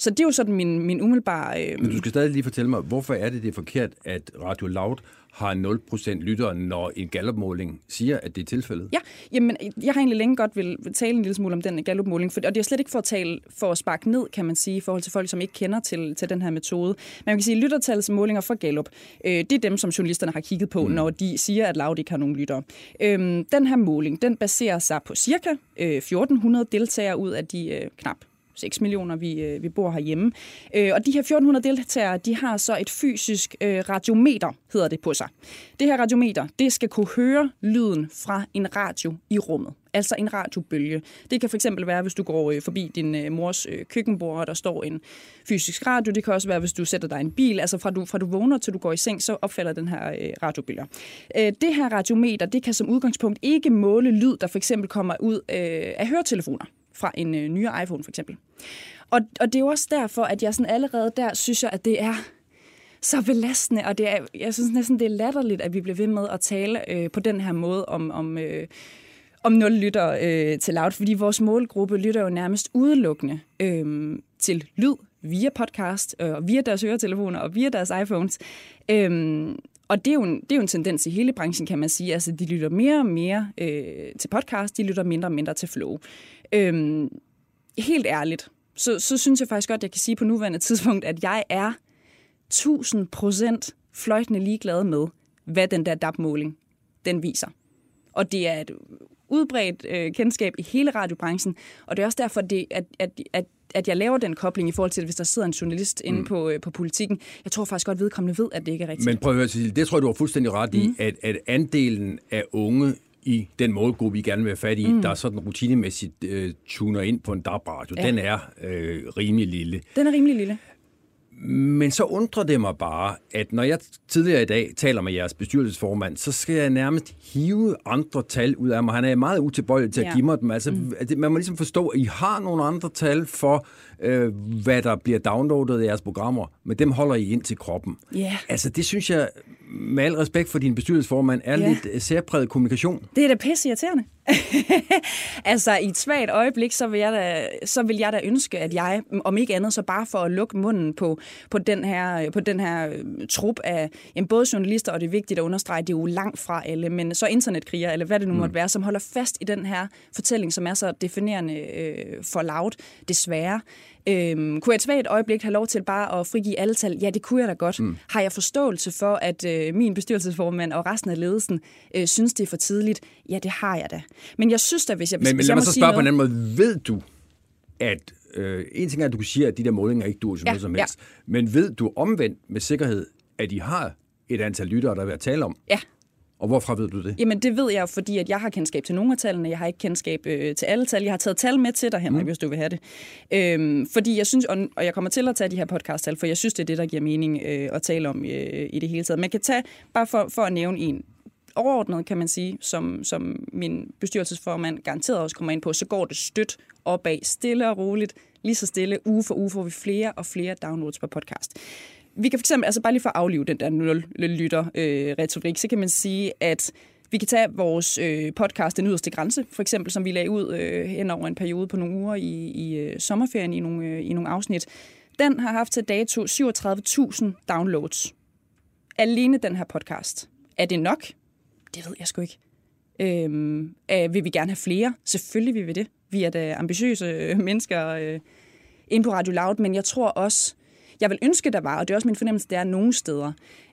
Så det er jo sådan min, min umiddelbare... Øh, Men du skal stadig lige fortælle mig, hvorfor er det, det er forkert, at Radio Loud har 0% lyttere, når en gallopmåling siger, at det er tilfældet? Ja, jamen, jeg har egentlig længe godt vil tale en lille smule om den gallupmåling, for, og det er slet ikke for at tale for at sparke ned, kan man sige, i forhold til folk, som ikke kender til, til den her metode. Men man kan sige, at lyttertalsmålinger for Gallup, øh, det er dem, som journalisterne har kigget på, mm. når de siger, at Loud ikke har nogen lyttere. Øhm, den her måling, den baserer sig på cirka øh, 1400 deltagere ud af de øh, knap 6 millioner, vi, øh, vi bor herhjemme. Øh, og de her 1400 deltagere, de har så et fysisk øh, radiometer, hedder det på sig. Det her radiometer, det skal kunne høre lyden fra en radio i rummet. Altså en radiobølge. Det kan for eksempel være, hvis du går øh, forbi din øh, mors øh, køkkenbord, og der står en fysisk radio. Det kan også være, hvis du sætter dig i en bil. Altså fra du, fra du vågner til du går i seng, så opfalder den her øh, radiobølger. Øh, det her radiometer, det kan som udgangspunkt ikke måle lyd, der for eksempel kommer ud øh, af høretelefoner fra en øh, nyere iPhone for eksempel. Og, og det er jo også derfor, at jeg sådan allerede der synes, jeg, at det er så belastende, og det er, jeg synes næsten, det er latterligt, at vi bliver ved med at tale øh, på den her måde om, om, øh, om nul lytter øh, til Loud, fordi vores målgruppe lytter jo nærmest udelukkende øh, til lyd via podcast, øh, via deres høretelefoner og via deres iPhones. Øh, og det er, jo en, det er jo en tendens i hele branchen, kan man sige. Altså, de lytter mere og mere øh, til podcast, de lytter mindre og mindre til flow. Øhm, helt ærligt, så, så synes jeg faktisk godt, at jeg kan sige på nuværende tidspunkt, at jeg er 1000 procent fløjtende ligeglad med, hvad den der DAP-måling den viser. Og det er et udbredt øh, kendskab i hele radiobranchen, og det er også derfor, det, at, at, at at jeg laver den kobling i forhold til, hvis der sidder en journalist inde mm. på, øh, på politikken. Jeg tror faktisk godt, vedkommende ved, at det ikke er rigtigt. Men prøv at høre, Cecilie, det tror jeg, du har fuldstændig ret i, mm. at, at andelen af unge i den målgruppe, vi gerne vil have fat i, mm. der er sådan rutinemæssigt øh, tuner ind på en DAB-radio, ja. den er øh, rimelig lille. Den er rimelig lille. Men så undrer det mig bare, at når jeg tidligere i dag taler med jeres bestyrelsesformand, så skal jeg nærmest hive andre tal ud af mig. Han er meget utilbøjelig til at ja. give mig dem. Altså, mm. Man må ligesom forstå, at I har nogle andre tal for, øh, hvad der bliver downloadet i jeres programmer, men dem holder I ind til kroppen. Yeah. Altså, det synes jeg, med al respekt for din bestyrelsesformand, er yeah. lidt øh, særpræget kommunikation. Det er da pisse irriterende. altså, i et svagt øjeblik, så vil, jeg da, så vil jeg da ønske, at jeg, om ikke andet, så bare for at lukke munden på, på den her, på den her øh, trup af jamen, både journalister, og det er vigtigt at understrege, det er jo langt fra alle, men så internetkrigere, eller hvad det nu mm. måtte være, som holder fast i den her fortælling, som er så definerende øh, for loud, desværre. Øhm, kunne jeg et svagt øjeblik have lov til bare at frigive alle tal? Ja, det kunne jeg da godt. Mm. Har jeg forståelse for, at øh, min bestyrelsesformand og resten af ledelsen øh, synes, det er for tidligt? Ja, det har jeg da. Men jeg synes da, hvis jeg Men, hvis men lad mig så spørge på en anden måde. Ved du, at øh, en ting er, at du kan sige, at de der målinger ikke duer til ja, noget som helst, ja. men ved du omvendt med sikkerhed, at de har et antal lyttere, der vil tale om? Ja, og hvorfra ved du det? Jamen det ved jeg fordi at jeg har kendskab til nogle af tallene. Jeg har ikke kendskab øh, til alle tal. Jeg har taget tal med til dig, Henrik, mm. hvis du vil have det. Øhm, fordi jeg synes, og, og jeg kommer til at tage de her podcast-tal, for jeg synes, det er det, der giver mening øh, at tale om øh, i det hele taget. Man kan tage, bare for, for at nævne en, overordnet, kan man sige, som, som min bestyrelsesformand garanteret også kommer ind på, så går det stødt opad, stille og roligt, lige så stille, uge for uge får vi flere og flere downloads på podcast. Vi kan for eksempel, altså bare lige for at aflive den der nul-lytter-retorik, øh, så kan man sige, at vi kan tage vores øh, podcast Den Yderste Grænse, for eksempel, som vi lagde ud øh, hen over en periode på nogle uger i, i øh, sommerferien i nogle, øh, i nogle afsnit. Den har haft til dato 37.000 downloads. Alene den her podcast. Er det nok? Det ved jeg sgu ikke. Øhm, øh, vil vi gerne have flere? Selvfølgelig vil vi det. Vi er da ambitiøse øh, mennesker øh, ind på Radio Loud, men jeg tror også, jeg vil ønske, der var, og det er også min fornemmelse, det er nogle steder,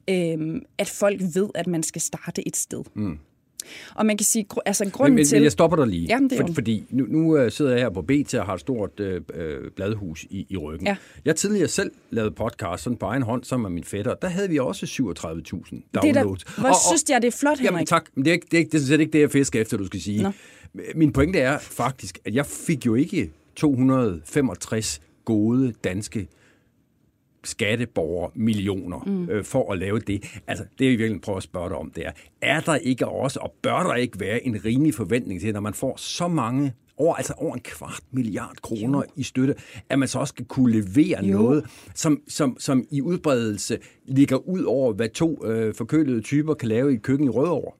øh, at folk ved, at man skal starte et sted. Mm. Og man kan sige, altså grunden men, men, til... Men jeg stopper dig lige, Jamen, det for, fordi nu, nu uh, sidder jeg her på BT og har et stort uh, bladhus i, i ryggen. Ja. Jeg tidligere selv lavet podcast sådan på egen hånd sammen med min fætter. Der havde vi også 37.000 downloads. Det der, hvor og, og, synes jeg, det er flot, Henrik? Jamen tak, men det er, ikke, det er, ikke, det er ikke det, jeg fisker efter, du skal sige. Nå. Min pointe er faktisk, at jeg fik jo ikke 265 gode danske skatteborger millioner mm. øh, for at lave det. Altså, det jeg virkelig prøver at spørge dig om, det er, er der ikke også, og bør der ikke være en rimelig forventning til, når man får så mange over, altså over en kvart milliard kroner jo. i støtte, at man så også skal kunne levere jo. noget, som, som, som i udbredelse ligger ud over, hvad to øh, forkølede typer kan lave i et køkken i Rødovre.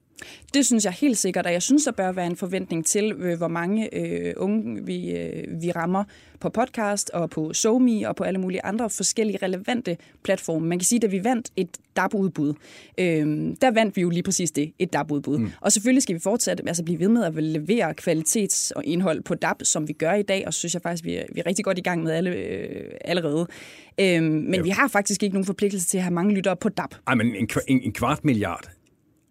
Det synes jeg helt sikkert, og jeg synes, der bør være en forventning til, øh, hvor mange øh, unge vi, øh, vi rammer på podcast og på SoMe og på alle mulige andre forskellige relevante platforme. Man kan sige, at da vi vandt et DAB-udbud, øh, der vandt vi jo lige præcis det, et DAB-udbud. Mm. Og selvfølgelig skal vi fortsætte, altså blive ved med at levere kvalitets- og indhold på DAB, som vi gør i dag, og synes jeg faktisk, vi er, vi er rigtig godt i gang med alle, øh, allerede. Øh, men jo. vi har faktisk ikke nogen forpligtelse til at have mange lyttere på DAB. Ej, men en, en, en kvart milliard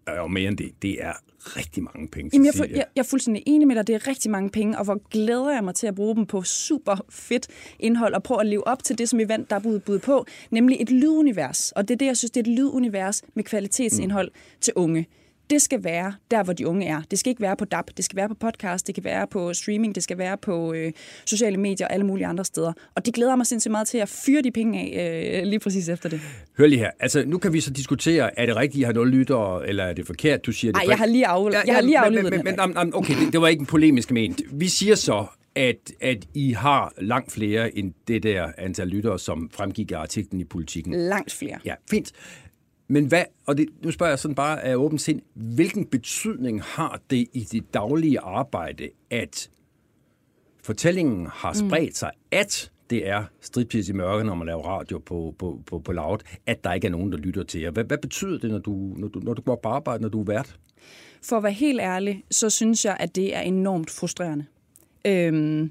og mere end det, det er rigtig mange penge. Jamen, jeg, jeg, jeg er fuldstændig enig med dig, det er rigtig mange penge, og hvor glæder jeg mig til at bruge dem på super fedt indhold, og prøve at leve op til det, som vandt der bud på, nemlig et lydunivers. Og det er det, jeg synes, det er et lydunivers med kvalitetsindhold mm. til unge det skal være der, hvor de unge er. Det skal ikke være på DAB, det skal være på podcast, det kan være på streaming, det skal være på øh, sociale medier og alle mulige andre steder. Og det glæder mig sindssygt meget til at fyre de penge af øh, lige præcis efter det. Hør lige her. Altså, nu kan vi så diskutere, er det rigtigt, I har nul lytter, eller er det forkert, du siger det? Nej, jeg har lige, af, jeg har lige aflevet men, men, men, Okay, det, det var ikke en polemisk ment. Vi siger så, at, at I har langt flere end det der antal lyttere, som fremgik af artiklen i politikken. Langt flere. Ja, fint. Men hvad, og det, nu spørger jeg sådan bare af åbent sind, hvilken betydning har det i dit daglige arbejde, at fortællingen har mm. spredt mm. sig, at det er stridpis i mørke, når man laver radio på, på, på, på loud, at der ikke er nogen, der lytter til jer. Hvad, hvad betyder det, når du, når, du, når du går på arbejde, når du er vært? For at være helt ærlig, så synes jeg, at det er enormt frustrerende. Øhm,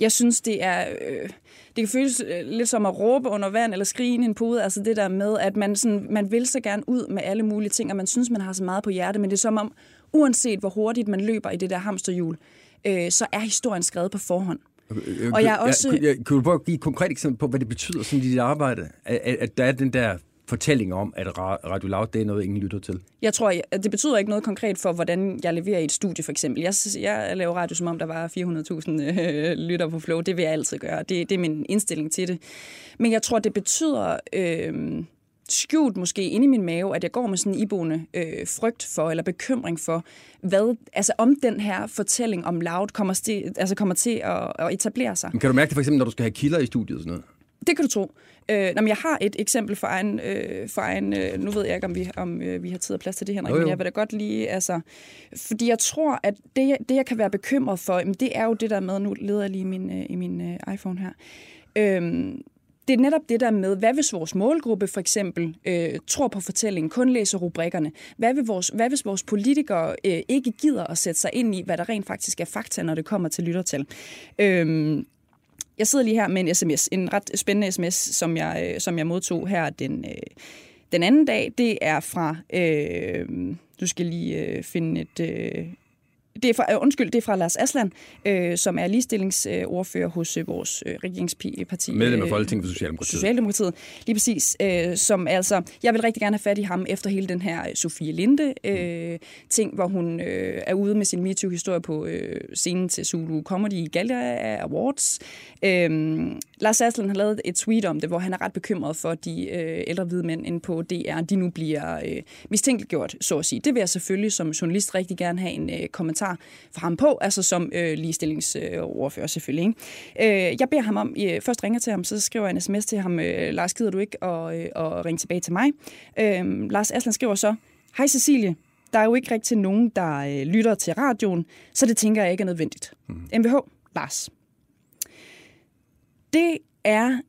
jeg synes, det er... Øh, det kan føles øh, lidt som at råbe under vand eller skrige i en pude. Altså det der med, at man, sådan, man vil så gerne ud med alle mulige ting, og man synes, man har så meget på hjerte, men det er som om, uanset hvor hurtigt man løber i det der hamsterhjul, øh, så er historien skrevet på forhånd. Og jeg også... Ja, kunne, kunne du prøve at give et konkret eksempel på, hvad det betyder sådan i dit arbejde? At, at der er den der fortælling om, at Radio Loud det er noget, ingen lytter til? Jeg tror, at det betyder ikke noget konkret for, hvordan jeg leverer i et studie, for eksempel. Jeg, jeg laver radio, som om der var 400.000 øh, lytter på Flow. Det vil jeg altid gøre. Det, det er min indstilling til det. Men jeg tror, det betyder... Øh, skjult måske inde i min mave, at jeg går med sådan en iboende øh, frygt for, eller bekymring for, hvad, altså om den her fortælling om Loud kommer, sti, altså kommer til at, at etablere sig. Men kan du mærke det for eksempel, når du skal have kilder i studiet og sådan noget? Det kan du tro. Øh, når jeg har et eksempel for en, øh, for en øh, nu ved jeg ikke, om vi, om, øh, vi har tid og plads til det, Henrik, jo, jo. men jeg vil da godt lige, altså, fordi jeg tror, at det, det jeg kan være bekymret for, jamen, det er jo det der med, nu leder jeg lige min, øh, i min øh, iPhone her, øh, det er netop det der med, hvad hvis vores målgruppe for eksempel øh, tror på fortællingen, kun læser rubrikkerne? Hvad, vil vores, hvad hvis vores politikere øh, ikke gider at sætte sig ind i, hvad der rent faktisk er fakta, når det kommer til lyttertal? Øh, jeg sidder lige her med en sms, en ret spændende sms, som jeg, øh, som jeg modtog her den, øh, den anden dag. Det er fra, øh, du skal lige øh, finde et, øh, det er fra, øh, undskyld, det er fra Lars Aslan, øh, som er ligestillingsordfører hos øh, vores øh, regeringsparti. Medlem af Folketinget for Socialdemokratiet. Socialdemokratiet, lige præcis. Øh, som altså, jeg vil rigtig gerne have fat i ham efter hele den her Sofie Linde øh, ting, hvor hun øh, er ude med sin MeToo-historie på øh, scenen til Zulu Comedy Gallia Awards. Øh, Lars Aslan har lavet et tweet om det, hvor han er ret bekymret for de øh, ældre hvide mænd inde på DR, de nu bliver øh, mistænkeliggjort, så at sige. Det vil jeg selvfølgelig som journalist rigtig gerne have en øh, kommentar fra ham på, altså som øh, ligestillingsordfører øh, selvfølgelig. Ikke? Øh, jeg beder ham om, øh, først ringer til ham, så skriver jeg en sms til ham, øh, Lars, gider du ikke at, øh, at ringe tilbage til mig? Øh, Lars Aslan skriver så, Hej Cecilie, der er jo ikke rigtig nogen, der øh, lytter til radioen, så det tænker jeg ikke er nødvendigt. Mm. MVH, Lars. Det er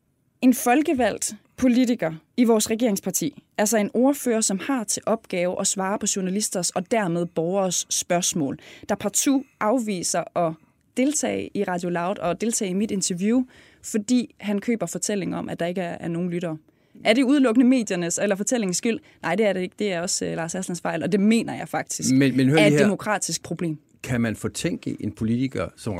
en folkevalgt politiker i vores regeringsparti, altså en ordfører, som har til opgave at svare på journalisters og dermed borgers spørgsmål, der partout afviser at deltage i Radio Loud og deltage i mit interview, fordi han køber fortælling om, at der ikke er, nogen lyttere. Er det udelukkende mediernes eller fortællingens skyld? Nej, det er det ikke. Det er også uh, Lars Aslans fejl, og det mener jeg faktisk men, men er et her. demokratisk problem. Kan man fortænke en politiker som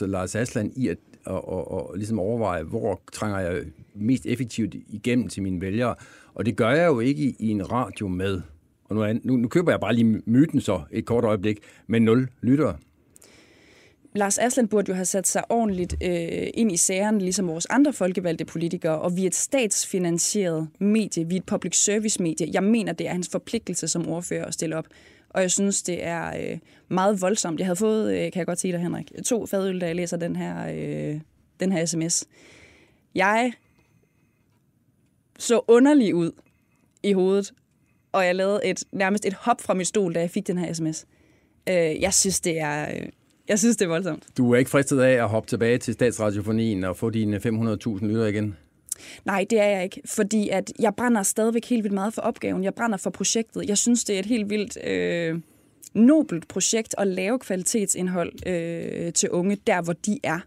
Lars Aslan i at og, og, og ligesom overveje, hvor trænger jeg mest effektivt igennem til mine vælgere. Og det gør jeg jo ikke i, i en radio med, og nu, er, nu, nu køber jeg bare lige myten så et kort øjeblik, med nul lyttere. Lars Aslan burde jo have sat sig ordentligt øh, ind i sagerne, ligesom vores andre folkevalgte politikere, og vi er et statsfinansieret medie, vi er et public service medie. Jeg mener, det er hans forpligtelse som ordfører at stille op. Og jeg synes, det er øh, meget voldsomt. Jeg havde fået, øh, kan jeg godt sige dig, Henrik, to fadøl, da jeg læser den her, øh, den her sms. Jeg så underlig ud i hovedet, og jeg lavede et, nærmest et hop fra min stol, da jeg fik den her sms. Øh, jeg synes, det er... Øh, jeg synes, det er voldsomt. Du er ikke fristet af at hoppe tilbage til statsradiofonien og få dine 500.000 lytter igen? Nej, det er jeg ikke, fordi at jeg brænder stadigvæk helt vildt meget for opgaven. Jeg brænder for projektet. Jeg synes, det er et helt vildt øh, nobelt projekt at lave kvalitetsindhold øh, til unge, der hvor de er.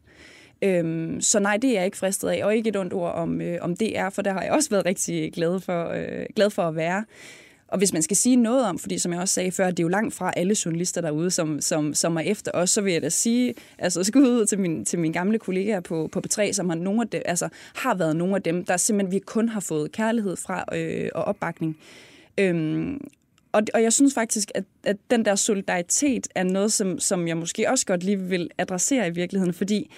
Øhm, så nej, det er jeg ikke fristet af, og ikke et ondt ord om, øh, om det er, for der har jeg også været rigtig glad for, øh, glad for at være. Og hvis man skal sige noget om, fordi som jeg også sagde før, det er jo langt fra alle journalister derude, som, som, som er efter os, så vil jeg da sige, altså skud ud til, min, til mine gamle kollegaer på, på B3, som har, nogle af dem, altså, har været nogle af dem, der simpelthen vi kun har fået kærlighed fra øh, og opbakning. Øhm, og, og jeg synes faktisk, at, at den der solidaritet er noget, som, som jeg måske også godt lige vil adressere i virkeligheden, fordi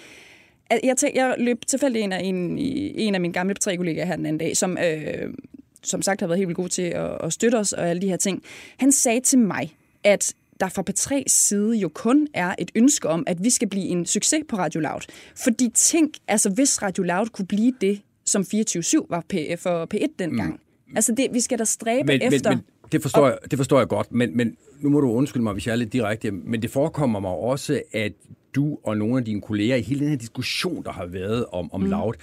at jeg, tæ, jeg løb tilfældig en af, en, en af mine gamle tre kollegaer her den anden dag, som øh, som sagt har været helt vildt god til at, at støtte os og alle de her ting. Han sagde til mig, at der fra P3's side jo kun er et ønske om, at vi skal blive en succes på Radio Loud. Fordi tænk, altså hvis Radio Loud kunne blive det, som 24-7 var for P1 dengang. Mm. Altså det, vi skal da stræbe men, efter... Men, men det, forstår jeg, det forstår jeg godt, men, men nu må du undskylde mig, hvis jeg er lidt direkte, men det forekommer mig også, at du og nogle af dine kolleger i hele den her diskussion, der har været om, om mm. Loud,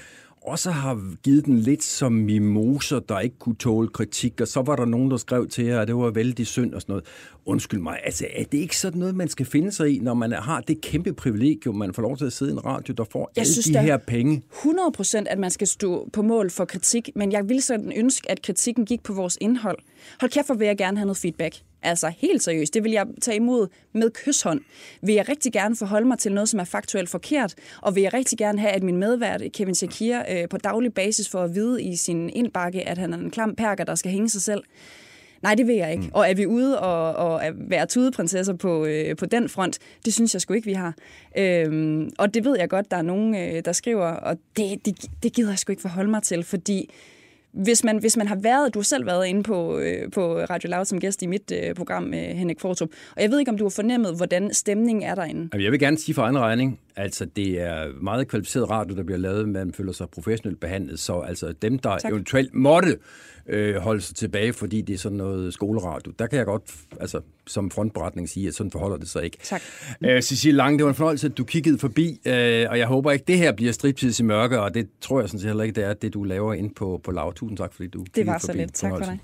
også har givet den lidt som mimoser, der ikke kunne tåle kritik, og så var der nogen, der skrev til jer, at det var vældig synd og sådan noget. Undskyld mig, altså er det ikke sådan noget, man skal finde sig i, når man har det kæmpe privilegium, man får lov til at sidde i en radio, der får jeg alle synes, de her penge? 100 procent, at man skal stå på mål for kritik, men jeg vil sådan ønske, at kritikken gik på vores indhold. Hold kæft, for vil jeg gerne have noget feedback. Altså helt seriøst, det vil jeg tage imod med kysshånd. Vil jeg rigtig gerne forholde mig til noget, som er faktuelt forkert, og vil jeg rigtig gerne have, at min medvært Kevin Shakir øh, på daglig basis får at vide i sin indbakke, at han er en klam perker, der skal hænge sig selv. Nej, det vil jeg ikke. Mm. Og er vi ude og, og være tudeprinsesser på, øh, på den front? Det synes jeg sgu ikke, vi har. Øhm, og det ved jeg godt, der er nogen, øh, der skriver, og det, det, det gider jeg sgu ikke forholde mig til, fordi hvis man, hvis man har været, du har selv været inde på, øh, på Radio Loud som gæst i mit øh, program med Henrik Fortrup, og jeg ved ikke, om du har fornemmet, hvordan stemningen er derinde. Jeg vil gerne sige for egen regning, altså det er meget kvalificeret radio, der bliver lavet, man føler sig professionelt behandlet, så altså dem, der tak. eventuelt måtte øh, holde sig tilbage, fordi det er sådan noget skoleradio. Der kan jeg godt altså, som frontberetning sige, at sådan forholder det sig ikke. Tak. Øh, Cecilie Lange, det var en fornøjelse, at du kiggede forbi, øh, og jeg håber ikke, det her bliver striptids i mørke, og det tror jeg sådan set heller ikke, det er det, du laver ind på, på lav. Tusind tak, fordi du Det var så lidt. Tak for dig.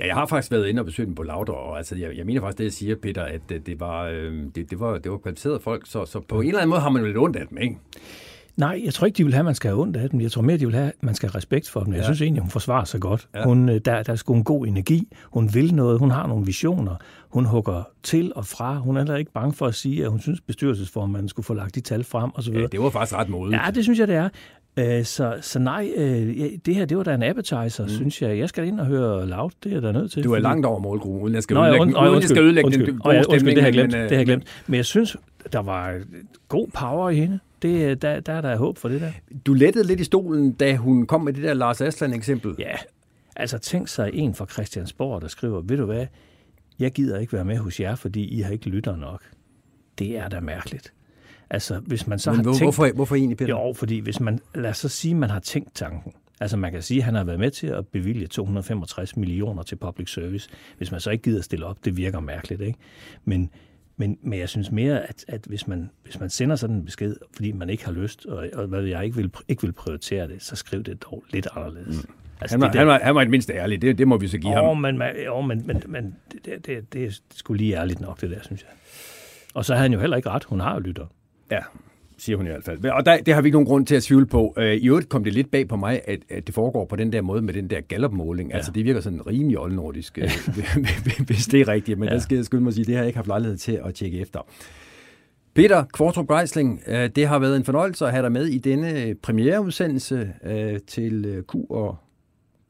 Ja, jeg har faktisk været inde og besøgt dem på Lauter, og altså, jeg, jeg mener faktisk det, jeg siger, Peter, at det, det, var, øh, det, det, var, det var kvalificerede folk, så, så på en eller anden måde har man jo lidt ondt af dem, ikke? Nej, jeg tror ikke, de vil have, at man skal have ondt af dem. Jeg tror mere, de vil have, at man skal have respekt for dem. Jeg ja. synes egentlig, hun forsvarer sig godt. Ja. Hun, øh, der, der er sgu en god energi. Hun vil noget. Hun har nogle visioner. Hun hugger til og fra. Hun er heller ikke bange for at sige, at hun synes, bestyrelsesformanden skulle få lagt de tal frem osv. Ja, det var faktisk ret modigt. Ja, det synes jeg, det er. Øh, så, så nej, øh, det her, det var da en appetizer, mm. synes jeg. Jeg skal ind og høre loud, det er der nødt til. Du er langt over målgruppen, uden jeg skal Nå, ødelægge, und, uden jeg skal ødelægge undskyld, den gode undskyld, stemning. Det har glemt, men, det har jeg glemt. Men jeg synes, der var god power i hende. Det, der, der er der håb for det der. Du lettede lidt i stolen, da hun kom med det der Lars Aslan-eksempel. Ja, altså tænk sig en fra Christiansborg, der skriver, ved du hvad, jeg gider ikke være med hos jer, fordi I har ikke lytter nok. Det er da mærkeligt. Altså, hvis man så Men har hvor, tænkt... Hvorfor, hvorfor egentlig, Peter? Jo, fordi hvis man, lad os så sige, man har tænkt tanken. Altså man kan sige, at han har været med til at bevilge 265 millioner til public service. Hvis man så ikke gider stille op, det virker mærkeligt, ikke? Men, men, men jeg synes mere, at, at hvis, man, hvis man sender sådan en besked, fordi man ikke har lyst, og, og hvad jeg ikke vil, ikke vil prioritere det, så skriv det dog lidt anderledes. Mm. Altså, han, var, det han, var, han var et mindst ærlig, det, det må vi så give åh, ham. Men, åh, men, men, men det, det, det er sgu lige ærligt nok, det der, synes jeg. Og så har han jo heller ikke ret. Hun har jo lytter. Ja, siger hun i hvert fald. Og der, det har vi ikke nogen grund til at tvivle på. Øh, I øvrigt kom det lidt bag på mig, at, at det foregår på den der måde med den der Gallup-måling. Ja. Altså, det virker sådan rimelig oldnordisk, ja. hvis det er rigtigt. Men ja. der skal jeg skynde mig at sige, det har jeg ikke haft lejlighed til at tjekke efter. Peter Kvartrup Greisling, øh, det har været en fornøjelse at have dig med i denne premiereudsendelse øh, til Q og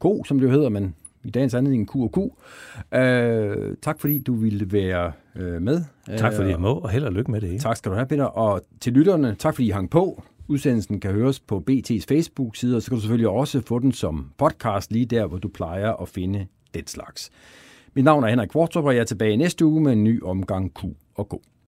K, som det jo hedder, men i dagens anledning Q&Q. Øh, tak fordi du ville være øh, med. Tak fordi jeg må, og held og lykke med det. Ikke? Tak skal du have, Peter. Og til lytterne, tak fordi I hang på. Udsendelsen kan høres på BT's Facebook-side, og så kan du selvfølgelig også få den som podcast lige der, hvor du plejer at finde det slags. Mit navn er Henrik Kvartrup, og jeg er tilbage næste uge med en ny omgang Q og K.